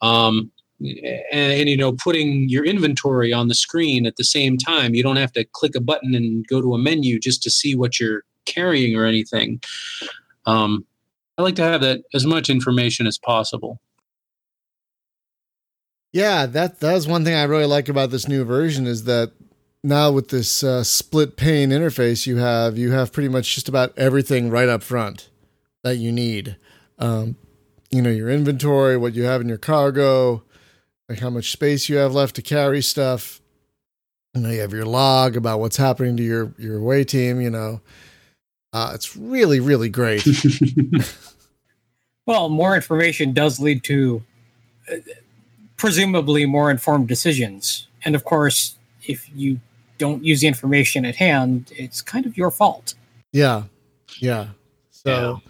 Um, and, and you know, putting your inventory on the screen at the same time, you don't have to click a button and go to a menu just to see what you're carrying or anything. Um, I like to have that as much information as possible. Yeah, that that is one thing I really like about this new version is that now with this uh, split pane interface you have, you have pretty much just about everything right up front that you need. Um, you know, your inventory, what you have in your cargo, like how much space you have left to carry stuff. You know, you have your log about what's happening to your your away team. You know, uh, it's really really great. Well, more information does lead to uh, presumably more informed decisions. And of course, if you don't use the information at hand, it's kind of your fault. Yeah. Yeah. So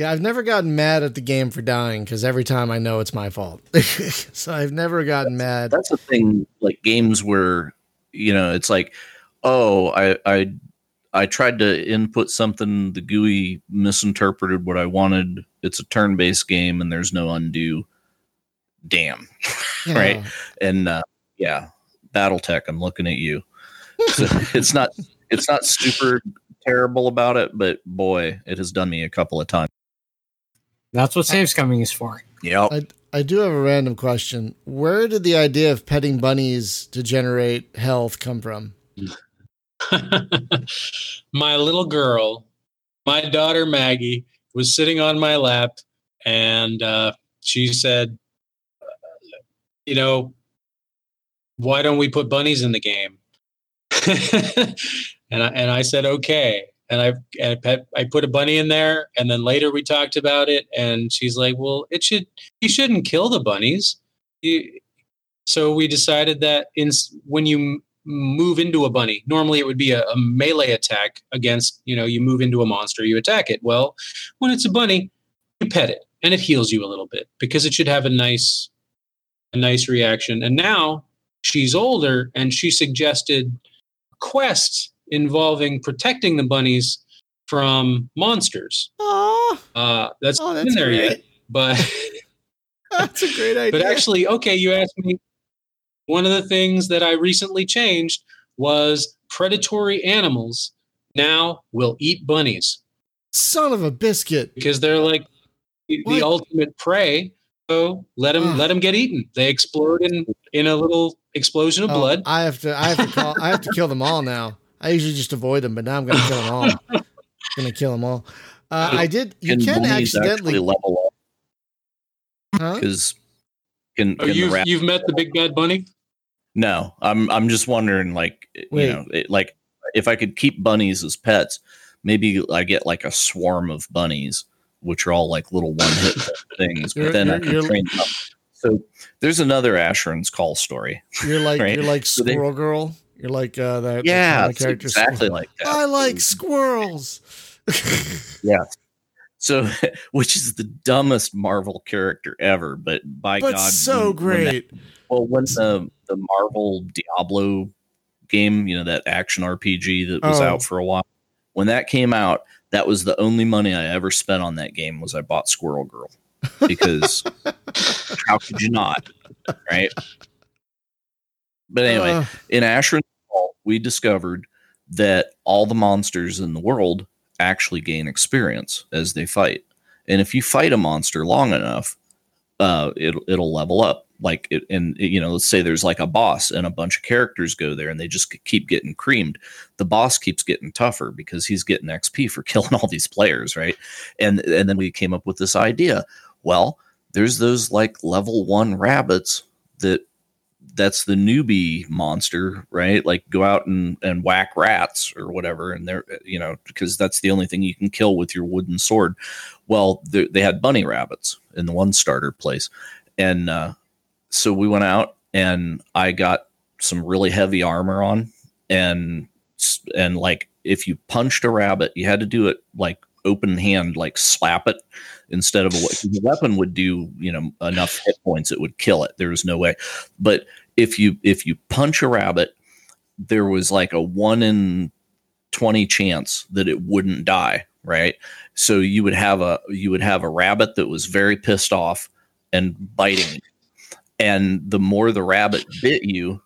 yeah, I've never gotten mad at the game for dying because every time I know it's my fault. so I've never gotten mad. That's the thing. Like games where you know it's like, oh, I I I tried to input something. The GUI misinterpreted what I wanted. It's a turn-based game, and there's no undo. Damn. Yeah. right. And uh, yeah, BattleTech. I'm looking at you. So it's not it's not super terrible about it, but boy, it has done me a couple of times. That's what save scumming is for. Yep. I, I do have a random question. Where did the idea of petting bunnies to generate health come from? my little girl, my daughter Maggie, was sitting on my lap, and uh, she said, "You know, why don't we put bunnies in the game? and I and I said okay. And I and I, I put a bunny in there, and then later we talked about it, and she's like, "Well, it should you shouldn't kill the bunnies." You, so we decided that in when you move into a bunny, normally it would be a, a melee attack against you know you move into a monster, you attack it. Well, when it's a bunny, you pet it, and it heals you a little bit because it should have a nice a nice reaction. And now she's older, and she suggested quest involving protecting the bunnies from monsters. Uh, that's oh, that's in there great. yet, but That's a great idea. but actually, okay, you asked me. One of the things that I recently changed was predatory animals now will eat bunnies son of a biscuit. because they're like What? the ultimate prey. So let them let them get eaten. They explode in in a little explosion of Oh, blood. I have to. I have to call. I have to kill them all now. I usually just avoid them, but now I'm going to kill them all. going to kill them all. Uh, I did. You can, bunnies accidentally. level up Huh? because can, Oh, you've rat- you've met the big bad bunny. No, I'm I'm just wondering, like Wait. you know, it, like if I could keep bunnies as pets, maybe I get like a swarm of bunnies, which are all like little one hit things. You're- But then I you're- can you're- train them up. So there's another Asheron's Call story. You're like Right. you're like So they- Squirrel Girl. You're like uh, that. Yeah, that character exactly Squirrel. like that. I like squirrels. Yeah. So, which is the dumbest Marvel character ever, but by but God, so when- when that- great. well, when the the Marvel Diablo game, you know, that action RPG that was Oh. out for a while, when that came out, that was the only money I ever spent on that game was I bought Squirrel Girl because how could you not, right? But anyway, Uh, in Call, we discovered that all the monsters in the world actually gain experience as they fight. And if you fight a monster long enough, uh, it'll it'll level up. Like it, and you know, let's say there's like a boss and a bunch of characters go there and they just keep getting creamed. The boss keeps getting tougher because he's getting XP for killing all these players, right? And and then we came up with this idea. Well, there's those like level one rabbits that that's the newbie monster, right? Like go out and, and whack rats or whatever. And they're, you know, because that's the only thing you can kill with your wooden sword. Well, they had bunny rabbits in the one starter place. And uh, so we went out and I got some really heavy armor on. And, and like if you punched a rabbit, you had to do it like open hand, like slap it instead of a, the weapon would do, you know, enough hit points, it would kill it. There was no way. But if you if you punch a rabbit, there was like a one in twenty chance that it wouldn't die, right? So you would have a you would have a rabbit that was very pissed off and biting. And the more the rabbit bit you,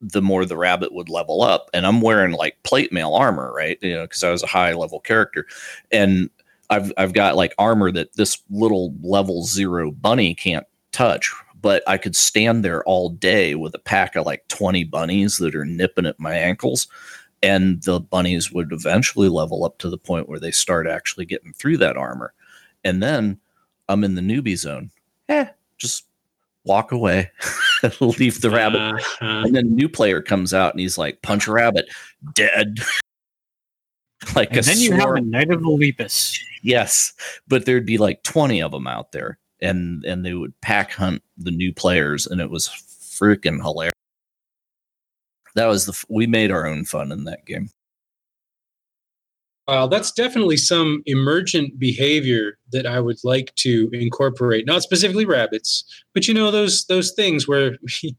the more the rabbit would level up. And I'm wearing like plate mail armor, right? You know, because I was a high level character, and I've I've got like armor that this little level zero bunny can't touch, but I could stand there all day with a pack of like 20 bunnies that are nipping at my ankles. And the bunnies would eventually level up to the point where they start actually getting through that armor. And then I'm in the newbie zone. Eh, just walk away, leave the rabbit. Uh-huh. And then a new player comes out and he's like, punch a rabbit, dead. like And a then you have a. Knight of the Lepus. Yes, but there'd be like 20 of them out there and and they would pack hunt the new players and it was freaking hilarious. That was the f- we made our own fun in that game. Well, that's definitely some emergent behavior that I would like to incorporate. Not specifically rabbits, but you know those those things where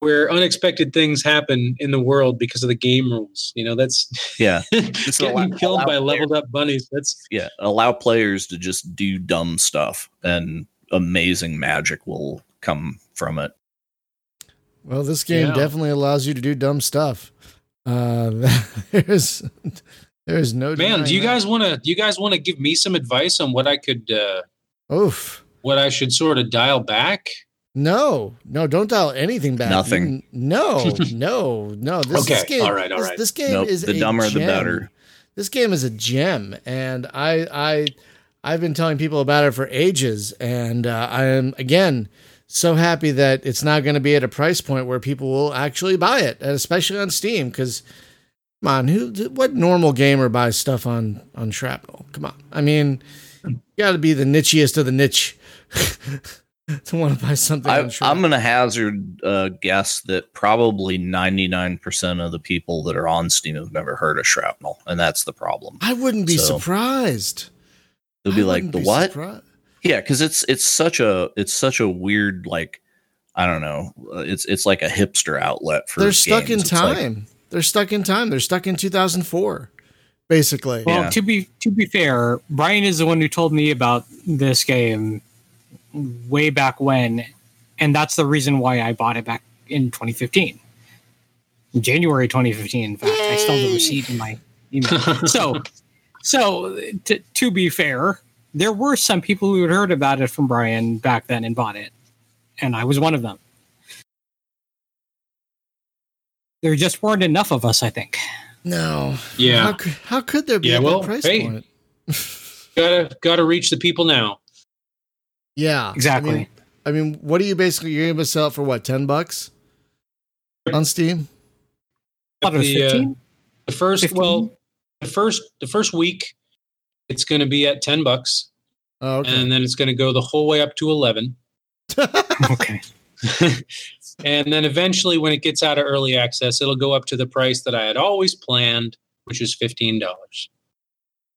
where unexpected things happen in the world because of the game rules. You know, that's Yeah. getting allow- killed allow by leveled up bunnies. That's Yeah, allow players to just do dumb stuff and amazing magic will come from it. well, this game Yeah. definitely allows you to do dumb stuff. Uh, there's there's no man. Do you that. guys want to? Do you guys want to give me some advice on what I could, uh, Oof. what I should sort of dial back? No, no, don't dial anything back. Nothing. No, no, no. This, this Okay, game, all right, all this, this game Nope, is the a dumber the better. This game is a gem, and I, I, I've been telling people about it for ages. And uh, I am again, so happy that it's now going to be at a price point where people will actually buy it, and especially on Steam. Because, come on, who, what normal gamer buys stuff on on Shrapnel? Come on, I mean, you got to be the nichiest of the niche to want to buy something. I, on Shrapnel. I'm going to hazard a guess that probably 99% of the people that are on Steam have never heard of Shrapnel, and that's the problem. I wouldn't be So, surprised. They'll be I like, the be what? surprised. Yeah, because it's it's such a it's such a weird like I don't know. It's it's like a hipster outlet for. They're stuck in games. It's like- time. They're stuck in time. They're stuck in 2004, basically. Well, Yeah. to be to be fair, Brian is the one who told me about this game way back when, and that's the reason why I bought it back in 2015, January 2015. In fact, I still have the receipt in my email. so, so to, to be fair, there were some people who had heard about it from Brian back then and bought it, and I was one of them. There just weren't enough of us, I think. No. Yeah. How could, how could there be Yeah, at well, price hey. point? gotta gotta reach the people now. Yeah. Exactly. I mean, I mean, what are you basically you're gonna sell it for what, ten bucks? On Steam? thought it The, uh, 15. The first, 15? well, the first the first week, it's going to be at ten bucks, Oh, okay. and then it's going to go the whole way up to eleven, okay. and then eventually, when it gets out of early access, it'll go up to the price that I had always planned, which is fifteen dollars.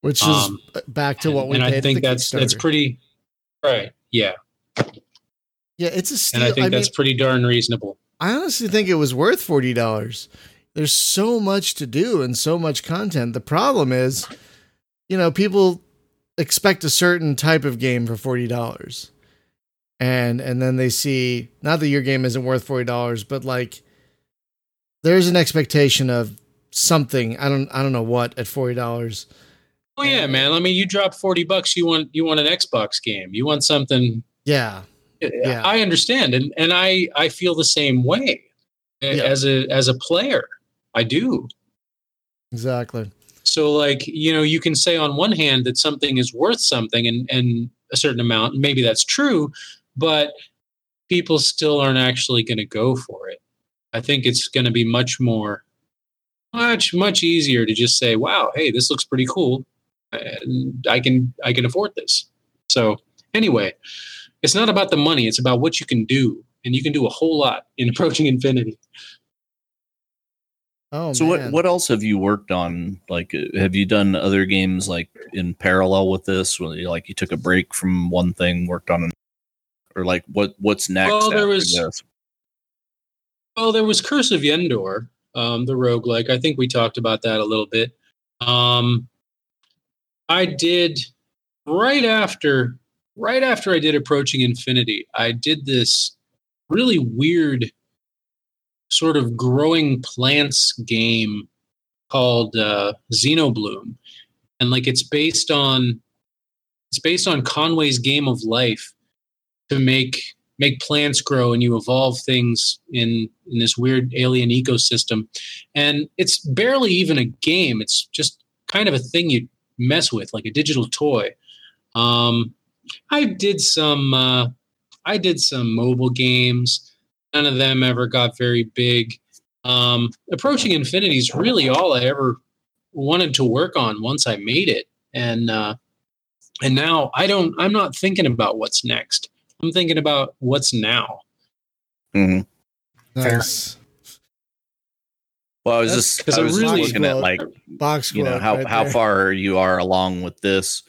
Which is um, back to what we and paid I think that's that's pretty right. Yeah, Yeah, it's a steal. and I think I that's mean, pretty darn reasonable. I honestly think it was worth forty dollars. There's so much to do and so much content. The problem is, you know, people expect a certain type of game for forty dollars, and and then they see not that your game isn't worth forty dollars, but like there's an expectation of something. I don't I don't know what at forty dollars. Oh yeah, man. I mean, you drop forty bucks, you want you want an Xbox game, you want something Yeah, Yeah. I understand, and and I I feel the same way Yeah. as a as a player. I do. exactly. So like you know, you can say on one hand that something is worth something and and a certain amount, and maybe that's true, but people still aren't actually going to go for it. I think it's going to be much more, much much easier to just say, "Wow, hey, this looks pretty cool. and I can I can afford this." So anyway, it's not about the money; it's about what you can do, and you can do a whole lot in approaching infinity. Oh So man. what what else have you worked on? Like, uh, have you done other games like in parallel with this? Where like you took a break from one thing, worked on, an, or like what what's next? Well, there was- this? Well, there was Curse of Yendor, um, the roguelike. I think we talked about that a little bit. Um, I did right after right after I did Approaching Infinity, I did this really weird sort of growing plants game called uh, Xenobloom. And like it's based on it's based on Conway's game of life to make make plants grow and you evolve things in in this weird alien ecosystem. And it's barely even a game. It's just kind of a thing you mess with like a digital toy. Um i did some uh i did some mobile games. None of them ever got very big. Um approaching infinity is really all i ever wanted to work on once i made it. And uh and now i don't i'm not thinking about what's next i'm thinking about what's now Mm-hmm. nice Well, I was That's- just 'cause I I was just really- looking at like box you know how right how there. far you are along with this,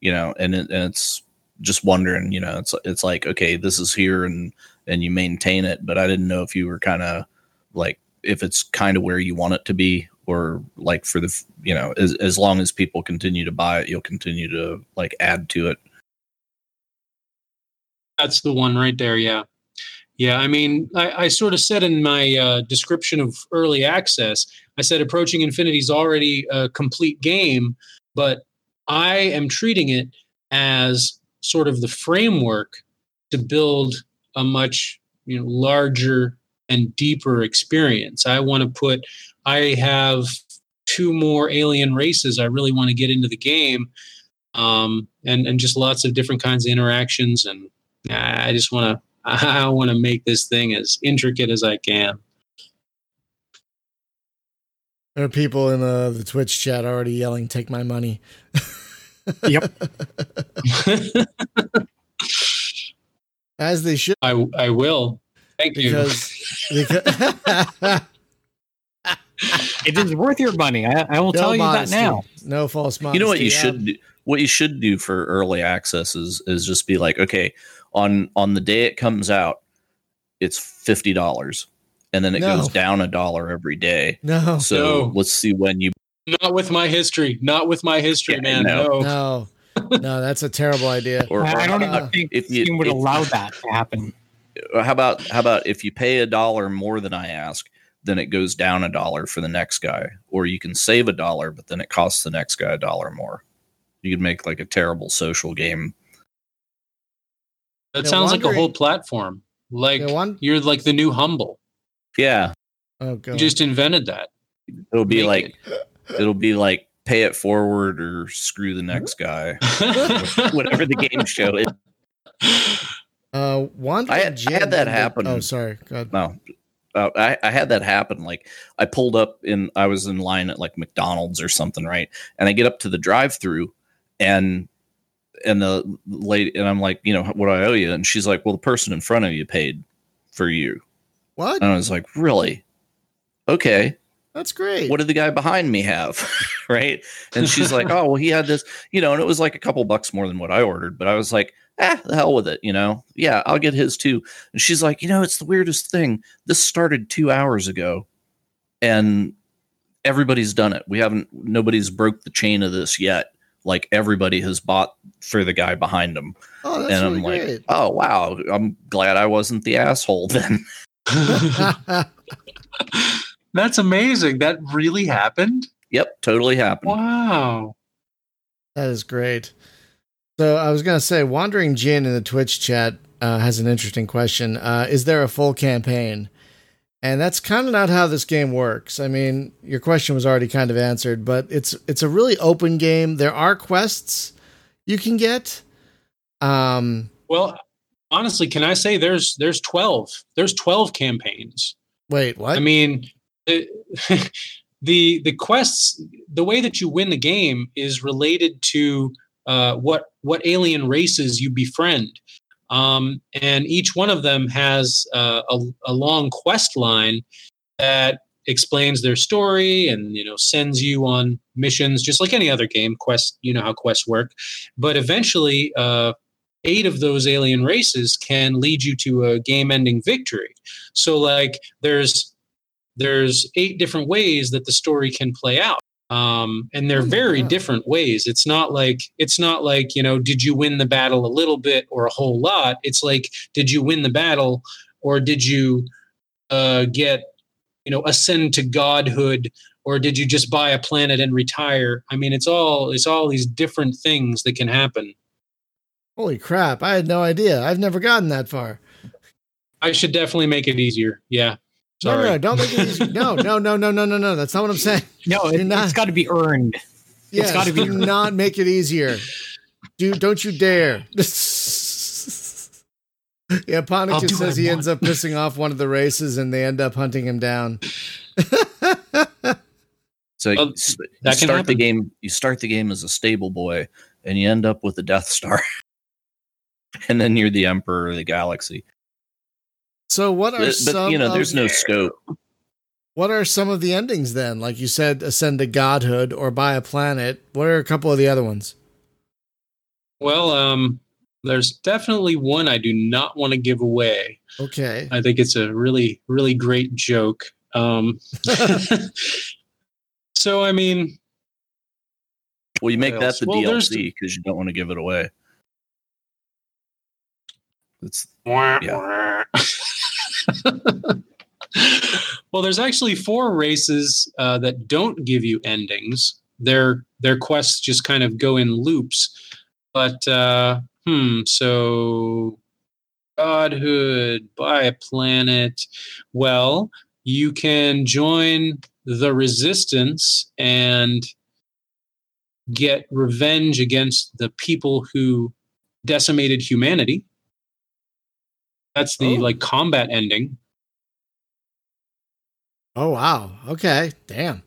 you know, and it, and it's just wondering, you know, it's it's like okay, this is here and and you maintain it, but I didn't know if you were kind of like if it's kind of where you want it to be or like for the you know as as long as people continue to buy it, you'll continue to like add to it. That's the one right there. Yeah. Yeah. I mean, I, I sort of said in my uh, description of early access, I said Approaching Infinity is already a complete game, but I am treating it as sort of the framework to build a much you know larger and deeper experience. I want to put, I have two more alien races I really want to get into the game, um, and and just lots of different kinds of interactions and I just want to I want to make this thing as intricate as I can. There are people in the, the Twitch chat already yelling, "Take my money." Yep. As they should, I I will. Thank because, because It is worth your money. I, I will no tell you that now. No false modesty. you know what you Yeah. should do what you should do for early access is is just be like okay on on the day it comes out it's $50 and then it No. goes down a dollar every day No, so No. let's see when you you. Not with my history. Not with my history, Yeah, man. no. No. no, no. That's a terrible idea. or, I I don't or even uh, think if you- would if- allow that to happen. Uh, how about how about if you pay a dollar more than I ask, then it goes down a dollar for the next guy, or you can save a dollar, but then it costs the next guy a dollar more. You could make like a terrible social game. That Yeah, sounds like a whole platform. Like Yeah, one- you're like the new humble. Yeah, Oh You god. just invented that. it'll be Make like it'll be like pay it forward or screw the next guy, whatever the game show is. uh, one. I had- I had that happen. Oh, sorry. God. No, uh, I, I had that happen. Like I pulled up in, I was in line at like McDonald's or something, right? And I get up to the drive-through, and and the lady, and I'm like, you know, what do I owe you? And she's like, well, the person in front of you paid for you. What? And I was like, really? Okay. That's great. What did the guy behind me have? right? And she's like, oh, well, he had this, you know, and it was like a couple bucks more than what I ordered, but I was like, ah, the hell with it, you know? Yeah, I'll get his too. And she's like, you know, it's the weirdest thing. This started two hours ago, and everybody's done it. We haven't, nobody's broke the chain of this yet. Like everybody has bought for the guy behind them. oh, that's and really I'm like, great. oh, wow. I'm glad I wasn't the asshole then. That's amazing. That really happened. yep, totally happened. Wow. That is great. So I was gonna say, Wandering Jin in the Twitch chat uh, has an interesting question. Uh, is there a full campaign? And that's kind of not how this game works. I mean, your question was already kind of answered, but it's it's a really open game. There are quests you can get. Um, Well, honestly, can I say there's there's 12. There's 12 campaigns. wait, what? I mean, the, the the quests, the way that you win the game is related to uh, what what alien races you befriend, um, and each one of them has uh, a, a long quest line that explains their story and you know sends you on missions just like any other game. Quest you know how quests work. But eventually uh, eight of those alien races can lead you to a game ending victory. So like there's there's eight different ways that the story can play out um, and they're Oh very different ways. It's not like it's not like you know did you win the battle a little bit or a whole lot? It's like did you win the battle or did you uh, get you know ascend to godhood or did you just buy a planet and retire? I mean it's all it's all these different things that can happen. Holy crap! I had no idea. I've never gotten that far. i should definitely make it easier. Yeah sorry no, no, don't make it easy. No, no, no, no, no, no, no. That's not what I'm saying. No, it, not, it's got to be earned. Yes, it's gotta be- do not make it easier. Dude, don't you dare. yeah, I'll Ponicus says he ends up pissing off one of the races and they end up hunting him down. So Well, you s- you that can start the game. You start the game as a stable boy, and you end up with the Death Star, and then you're the Emperor of the Galaxy. So what are But, some but you know, of, there's no scope. what are some of the endings then? Like you said, ascend to godhood or buy a planet. What are a couple of the other ones? well um there's definitely one i do not want to give away Okay. i think it's a really really great joke um so i mean Well, you make that the Well, DLC because you don't want to give it away. It's well, there's actually four races uh, that don't give you endings. Their their quests just kind of go in loops. But uh, hmm, so godhood, buy a planet. Well, you can join the resistance and get revenge against the people who decimated humanity That's the Oh. like combat ending. Oh wow. Okay. Damn.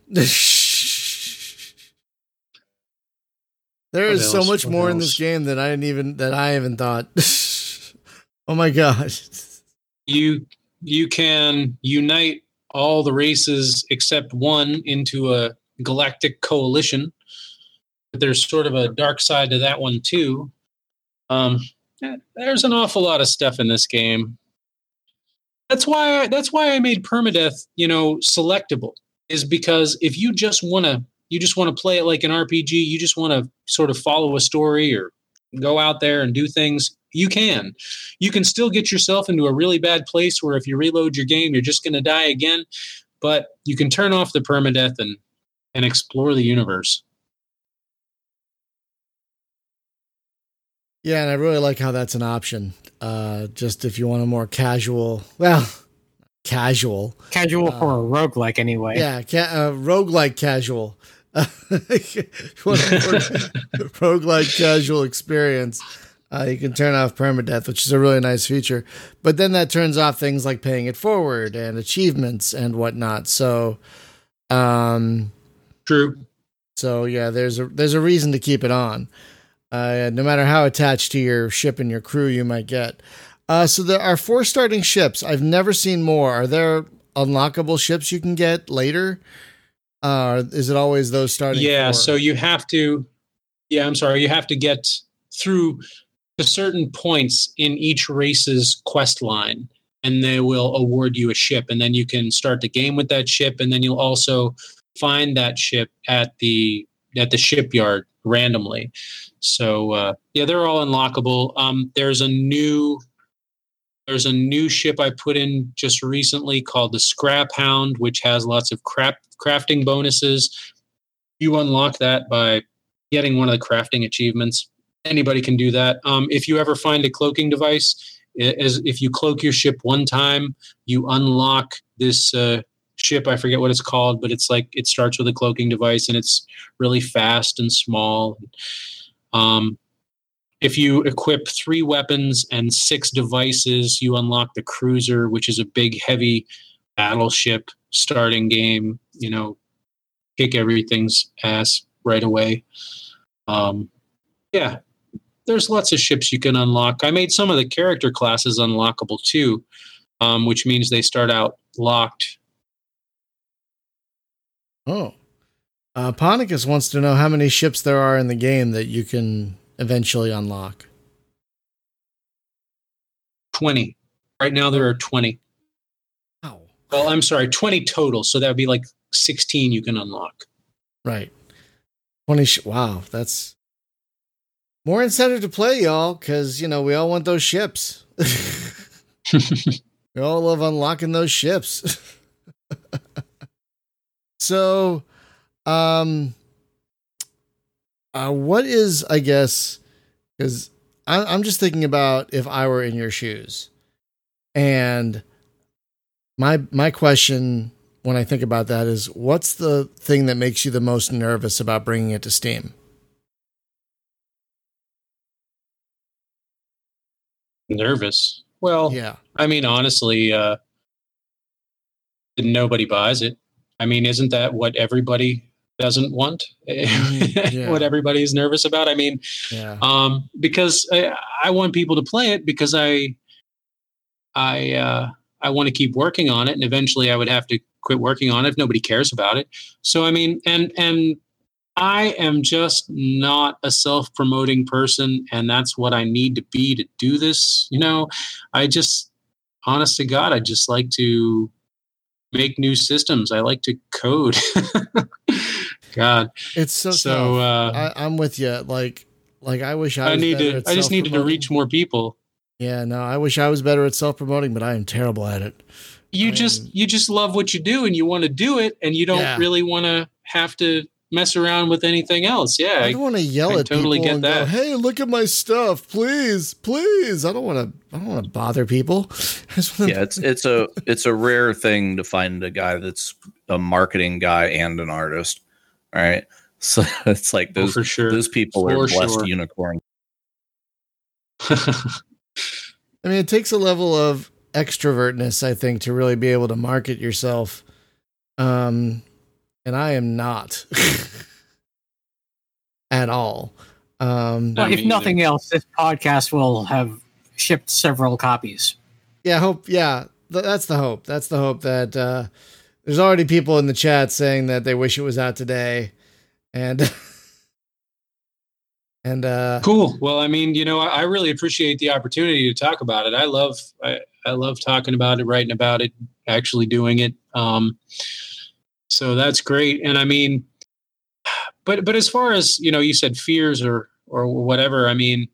there is so much What more in this game that I didn't even that I even thought. oh my god. You you can unite all the races except one into a galactic coalition. But there's sort of a dark side to that one too. Um, there's an awful lot of stuff in this game. That's why I, that's why I made permadeath, you know, selectable. Is because if you just want to you just want to play it like an RPG, you just want to sort of follow a story or go out there and do things, you can. You can still get yourself into a really bad place where if you reload your game, you're just going to die again. But you can turn off the permadeath and and explore the universe. Yeah, and I really like how that's an option. Uh just if you want a more casual well casual. Casual Uh, for a roguelike, anyway. Yeah, ca- uh, roguelike casual. What a more roguelike casual experience. Uh, you can turn off permadeath, which is a really nice feature. But then that turns off things like paying it forward and achievements and whatnot. So, um, True. so yeah, there's a there's a reason to keep it on, uh, no matter how attached to your ship and your crew you might get. Uh, so there are four starting ships. I've never seen more. Are there unlockable ships you can get later? Uh, is it always those starting? Yeah, four? so you have to Yeah, I'm sorry, you have to get through to certain points in each race's quest line and they will award you a ship and then you can start the game with that ship and then you'll also find that ship at the at the shipyard randomly. So uh, yeah, they're all unlockable. Um, there's a new there's a new ship I put in just recently called the Scrap Hound, which has lots of crap crafting bonuses. You unlock that by getting one of the crafting achievements. Anybody can do that. Um, if you ever find a cloaking device, is if you cloak your ship one time, you unlock this uh, ship. I forget what it's called, but it's like it starts with a cloaking device and it's really fast and small. Um, if you equip three weapons and six devices, you unlock the cruiser, which is a big, heavy battleship starting game. You know, kick everything's ass right away. Um, yeah, there's lots of ships you can unlock. I made some of the character classes unlockable too, um, which means they start out locked. Oh. Uh, Ponicus wants to know how many ships there are in the game that you can eventually unlock. 20. Right now, there are 20. Oh. Well, I'm sorry, 20 total. So that would be like 16 you can unlock. Right. 20 sh- wow, that's more incentive to play, y'all, because, you know, we all want those ships. we all love unlocking those ships. so, um, uh, what is, I guess, because I'm just thinking about if I were in your shoes. And my my question when I think about that is what's the thing that makes you the most nervous about bringing it to Steam? Nervous. Well, Yeah. I mean, honestly, uh, nobody buys it. I mean, isn't that what everybody doesn't want? Mhm, yeah. what everybody's nervous about? I mean, Yeah. um, because I, I want people to play it because I, I, uh, I want to keep working on it, and eventually I would have to quit working on it if nobody cares about it. So I mean, and and I am just not a self-promoting person, and that's what I need to be to do this. You know, I just, honest to God, I just like to make new systems. I like to code. God, It's so so uh, I, I'm with you. Like like I wish I, I was need better to. I just needed to reach more people. Yeah, no, I wish I was better at self promoting, but I am terrible at it. you I just am- you just love what you do and you want to do it and you don't Yeah. really want to have to mess around with anything else yeah I I, don't want to yell I at totally people get and go, that. "Hey, look at my stuff, please, please." I don't want to. I don't want to bother people. I just wanna- yeah, it's it's a it's a rare thing to find a guy that's a marketing guy and an artist. All right. So it's like oh, those for sure those people For are blessed sure. unicorns. I mean, it takes a level of extrovertness, I think, to really be able to market yourself. Um, and I am not at all. Um, Well, if me nothing else, this podcast will have shipped several copies. yeah, hope. Yeah, th- that's the hope. That's the hope that uh, there's already people in the chat saying that they wish it was out today, and and uh, Cool. Well, I mean, you know, I, I really appreciate the opportunity to talk about it. I love, I, I love talking about it, writing about it, actually doing it. Um, so that's great. And I mean, but but as far as you know, you said fears or or whatever. I mean,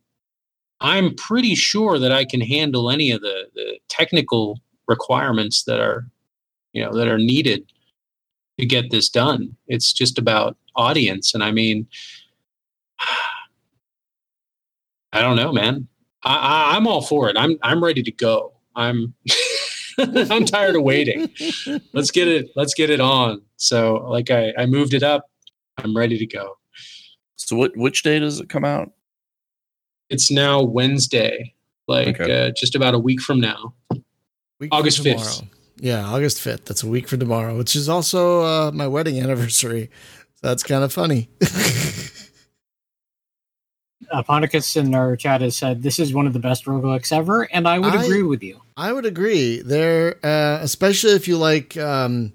I'm pretty sure that I can handle any of the the technical requirements that are, you know, that are needed to get this done. It's just about audience, and I mean. I don't know, man. I, I, I'm all for it. I'm I'm ready to go. I'm I'm tired of waiting. Let's get it. Let's get it on. So, like, I I moved it up. I'm ready to go. So what which day does it come out? It's now Wednesday, like Okay. uh, just about a week from now. week August 5th. Yeah, August fifth. That's a week from tomorrow, which is also uh, my wedding anniversary. So that's kind of funny. Uh, Ponicus in our chat has said this is one of the best roguelikes ever, and I would I- agree with you. I would agree. There, uh, especially if you like um,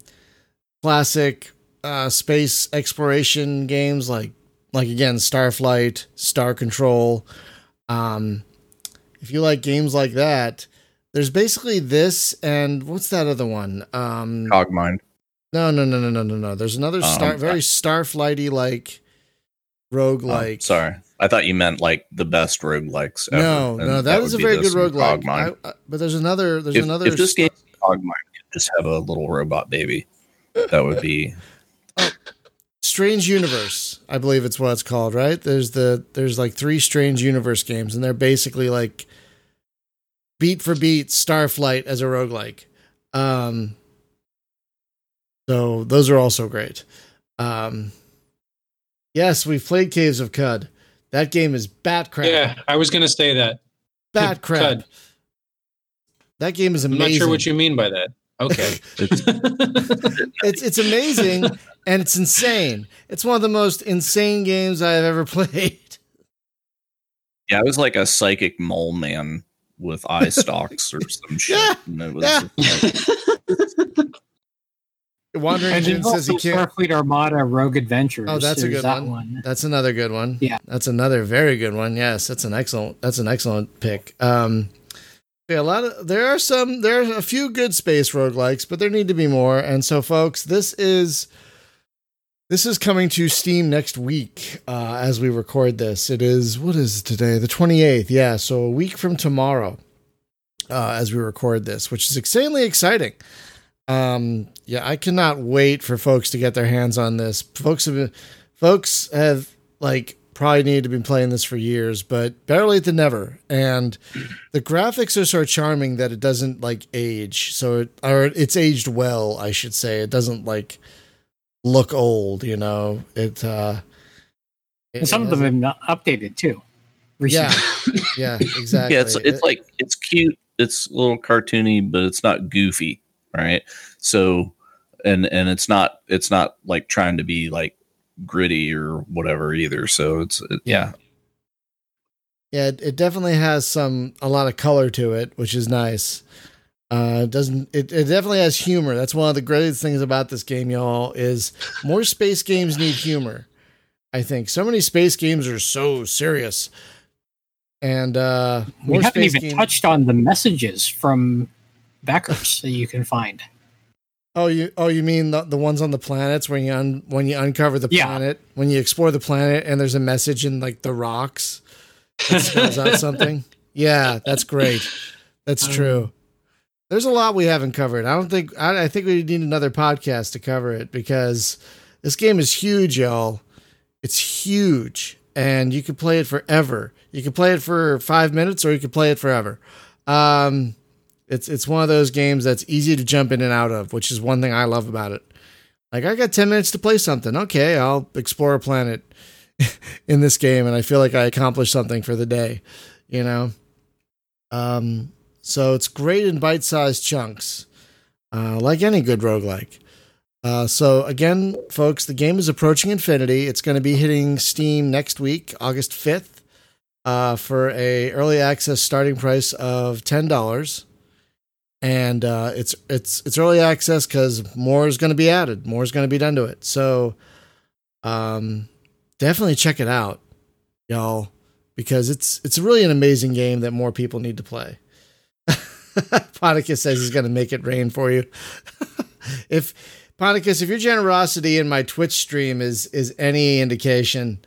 classic uh, space exploration games, like like again Starflight, Star Control. Um, if you like games like that, there's basically this and what's that other one? Um, Cogmind. no, no, no, no, no, no, no. There's another star, Um, very Starflighty like rogue Oh, like. sorry. I thought you meant like the best roguelikes ever. no, no, that is a very good. I, I, but there's another. There's if, another. if this game Cogmind just have a little robot baby, that would be Strange Universe, I believe it's what it's called, right? There's the there's like three Strange Universe games, and they're basically like beat for beat Starflight as a roguelike. Um so those are also great. Um Yes, we've played Caves of Qud. That game is bat crap. Yeah, I was gonna say that. bat crap. Qud. That game is amazing. I'm amazing. not sure what you mean by that. Okay. it's it's amazing and it's insane. It's one of the most insane games I have ever played. yeah, I was like a psychic mole man with eye stalks or some shit. Yeah, and it was yeah. like, Wandering And Jin says he can't. Starfleet Armada Rogue Adventures. Oh, that's a good that one. That's another good one. Yeah. that's another very good one. Yes, that's an excellent. That's an excellent pick. Um, yeah, a lot of there are some. There are a few good space roguelikes, but there need to be more. And so, folks, this is this is coming to Steam next week uh, as we record this. It is what is today? The twenty eighth. Yeah, so a week from tomorrow, uh, as we record this, which is insanely exciting. Um, yeah, I cannot wait for folks to get their hands on this. Folks have folks have like probably needed to be playing this for years, but better late than never. And the graphics are so charming that it doesn't like age. So it or it's aged well, I should say. It doesn't like look old, you know. It uh And some of them have been updated too. Yeah. recently. yeah, exactly. yeah, it's it's like it's cute. It's a little cartoony, but it's not goofy, right? So, and and it's not it's not like trying to be like gritty or whatever either. So it's it, yeah, Yeah, it, it definitely has some a lot of color to it, which is nice. Uh, doesn't it, it definitely has humor. That's one of the greatest things about this game, y'all, is more space games need humor. I think so many space games are so serious, and uh, we haven't space even games. touched on the messages from backers that you can find. Oh, you oh you mean the, the ones on the planets when you un, when you uncover the Yeah. planet when you explore the planet and there's a message in like the rocks that spells out something. Yeah, that's great. That's Um, true. There's a lot we haven't covered. I don't think I, I think we need another podcast to cover it because this game is huge, y'all. It's huge, and you can play it forever. You can play it for five minutes, or you can play it forever. Um, it's it's one of those games that's easy to jump in and out of, which is one thing I love about it. Like I got ten minutes to play something. Okay, I'll explore a planet in this game, and I feel like I accomplished something for the day. You know, um, So it's great in bite sized chunks, uh, like any good roguelike. Uh, so again, folks, the game is approaching infinity. It's going to be hitting Steam next week, August 5th, uh, for a early access starting price of ten dollars. And uh, it's it's it's early access because more is going to be added, more is going to be done to it. So, um, definitely check it out, y'all, because it's it's really an amazing game that more people need to play. Ponicus says he's going to make it rain for you. if Ponicus, if your generosity in my Twitch stream is is any indication,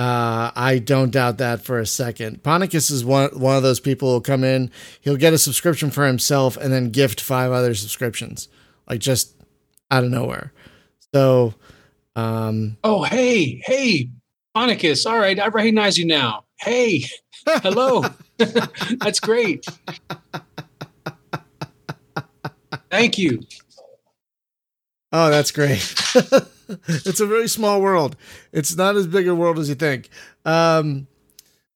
uh, I don't doubt that for a second. Ponicus is one one of those people who'll come in, he'll get a subscription for himself and then gift five other subscriptions, like just out of nowhere. So, um, Oh, hey, hey, Monicus. All right, I recognize you now. Hey, hello. That's great. Thank you. Oh, that's great. it's a very small world. It's not as big a world as you think. Um,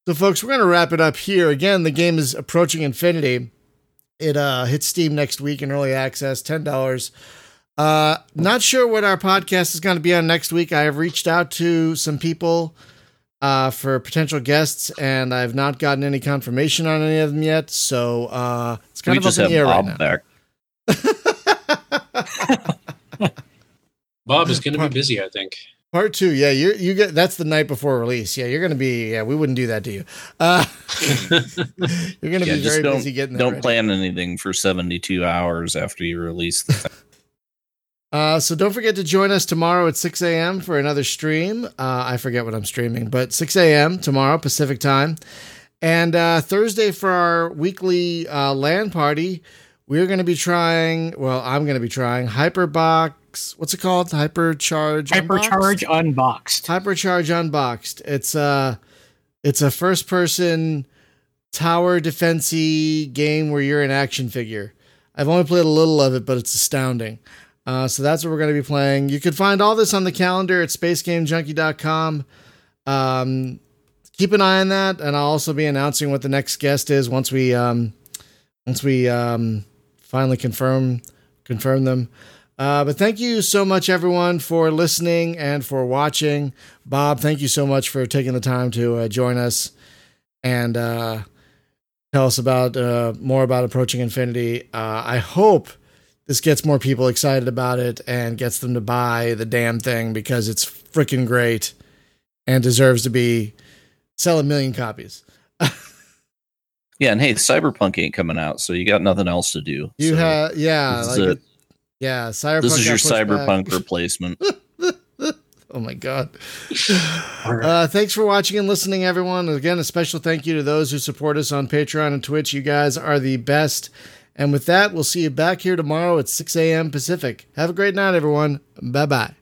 so, folks, we're going to wrap it up here. Again, the game is approaching infinity. It uh, hits Steam next week in early access, $10. Uh, not sure what our podcast is going to be on next week. I have reached out to some people uh, for potential guests, and I've not gotten any confirmation on any of them yet. So uh, it's kind we of just up in have the air Bob right now. back. Bob is going to be busy, I think. Part two, yeah, you you get that's the night before release. Yeah, you're gonna be yeah, we wouldn't do that to you. Uh, you're gonna Yeah, be very don't busy getting that don't ready. plan anything for 72 hours after you release the. Uh, so don't forget to join us tomorrow at 6 a.m. for another stream. Uh, I forget what I'm streaming, but 6 a.m. tomorrow Pacific time, and uh, Thursday for our weekly uh, LAN party. We're going to be trying. Well, I'm going to be trying Hyperbox. What's it called? Hypercharge. Unboxed? Hypercharge Unboxed. Hypercharge Unboxed. It's a it's a first person tower defensey game where you're an action figure. I've only played a little of it, but it's astounding. Uh, so that's what we're going to be playing. You can find all this on the calendar at spacegamejunkie.com. Um, keep an eye on that, and I'll also be announcing what the next guest is once we um, once we um, finally confirm confirm them. Uh, but thank you so much, everyone, for listening and for watching. Bob, thank you so much for taking the time to uh, join us and uh, tell us about uh, more about approaching infinity. Uh, I hope this gets more people excited about it and gets them to buy the damn thing because it's freaking great and deserves to be sell a million copies. Yeah, and hey, Cyberpunk ain't coming out, so you got nothing else to do. You So have, yeah, this, like is it- it. yeah, Cyberpunk. this is your pushed back. Cyberpunk replacement. Oh my god. Right. Uh, thanks for watching and listening, everyone. Again, a special thank you to those who support us on Patreon and Twitch. You guys are the best. And with that, we'll see you back here tomorrow at 6 a.m. Pacific. Have a great night, everyone. Bye bye.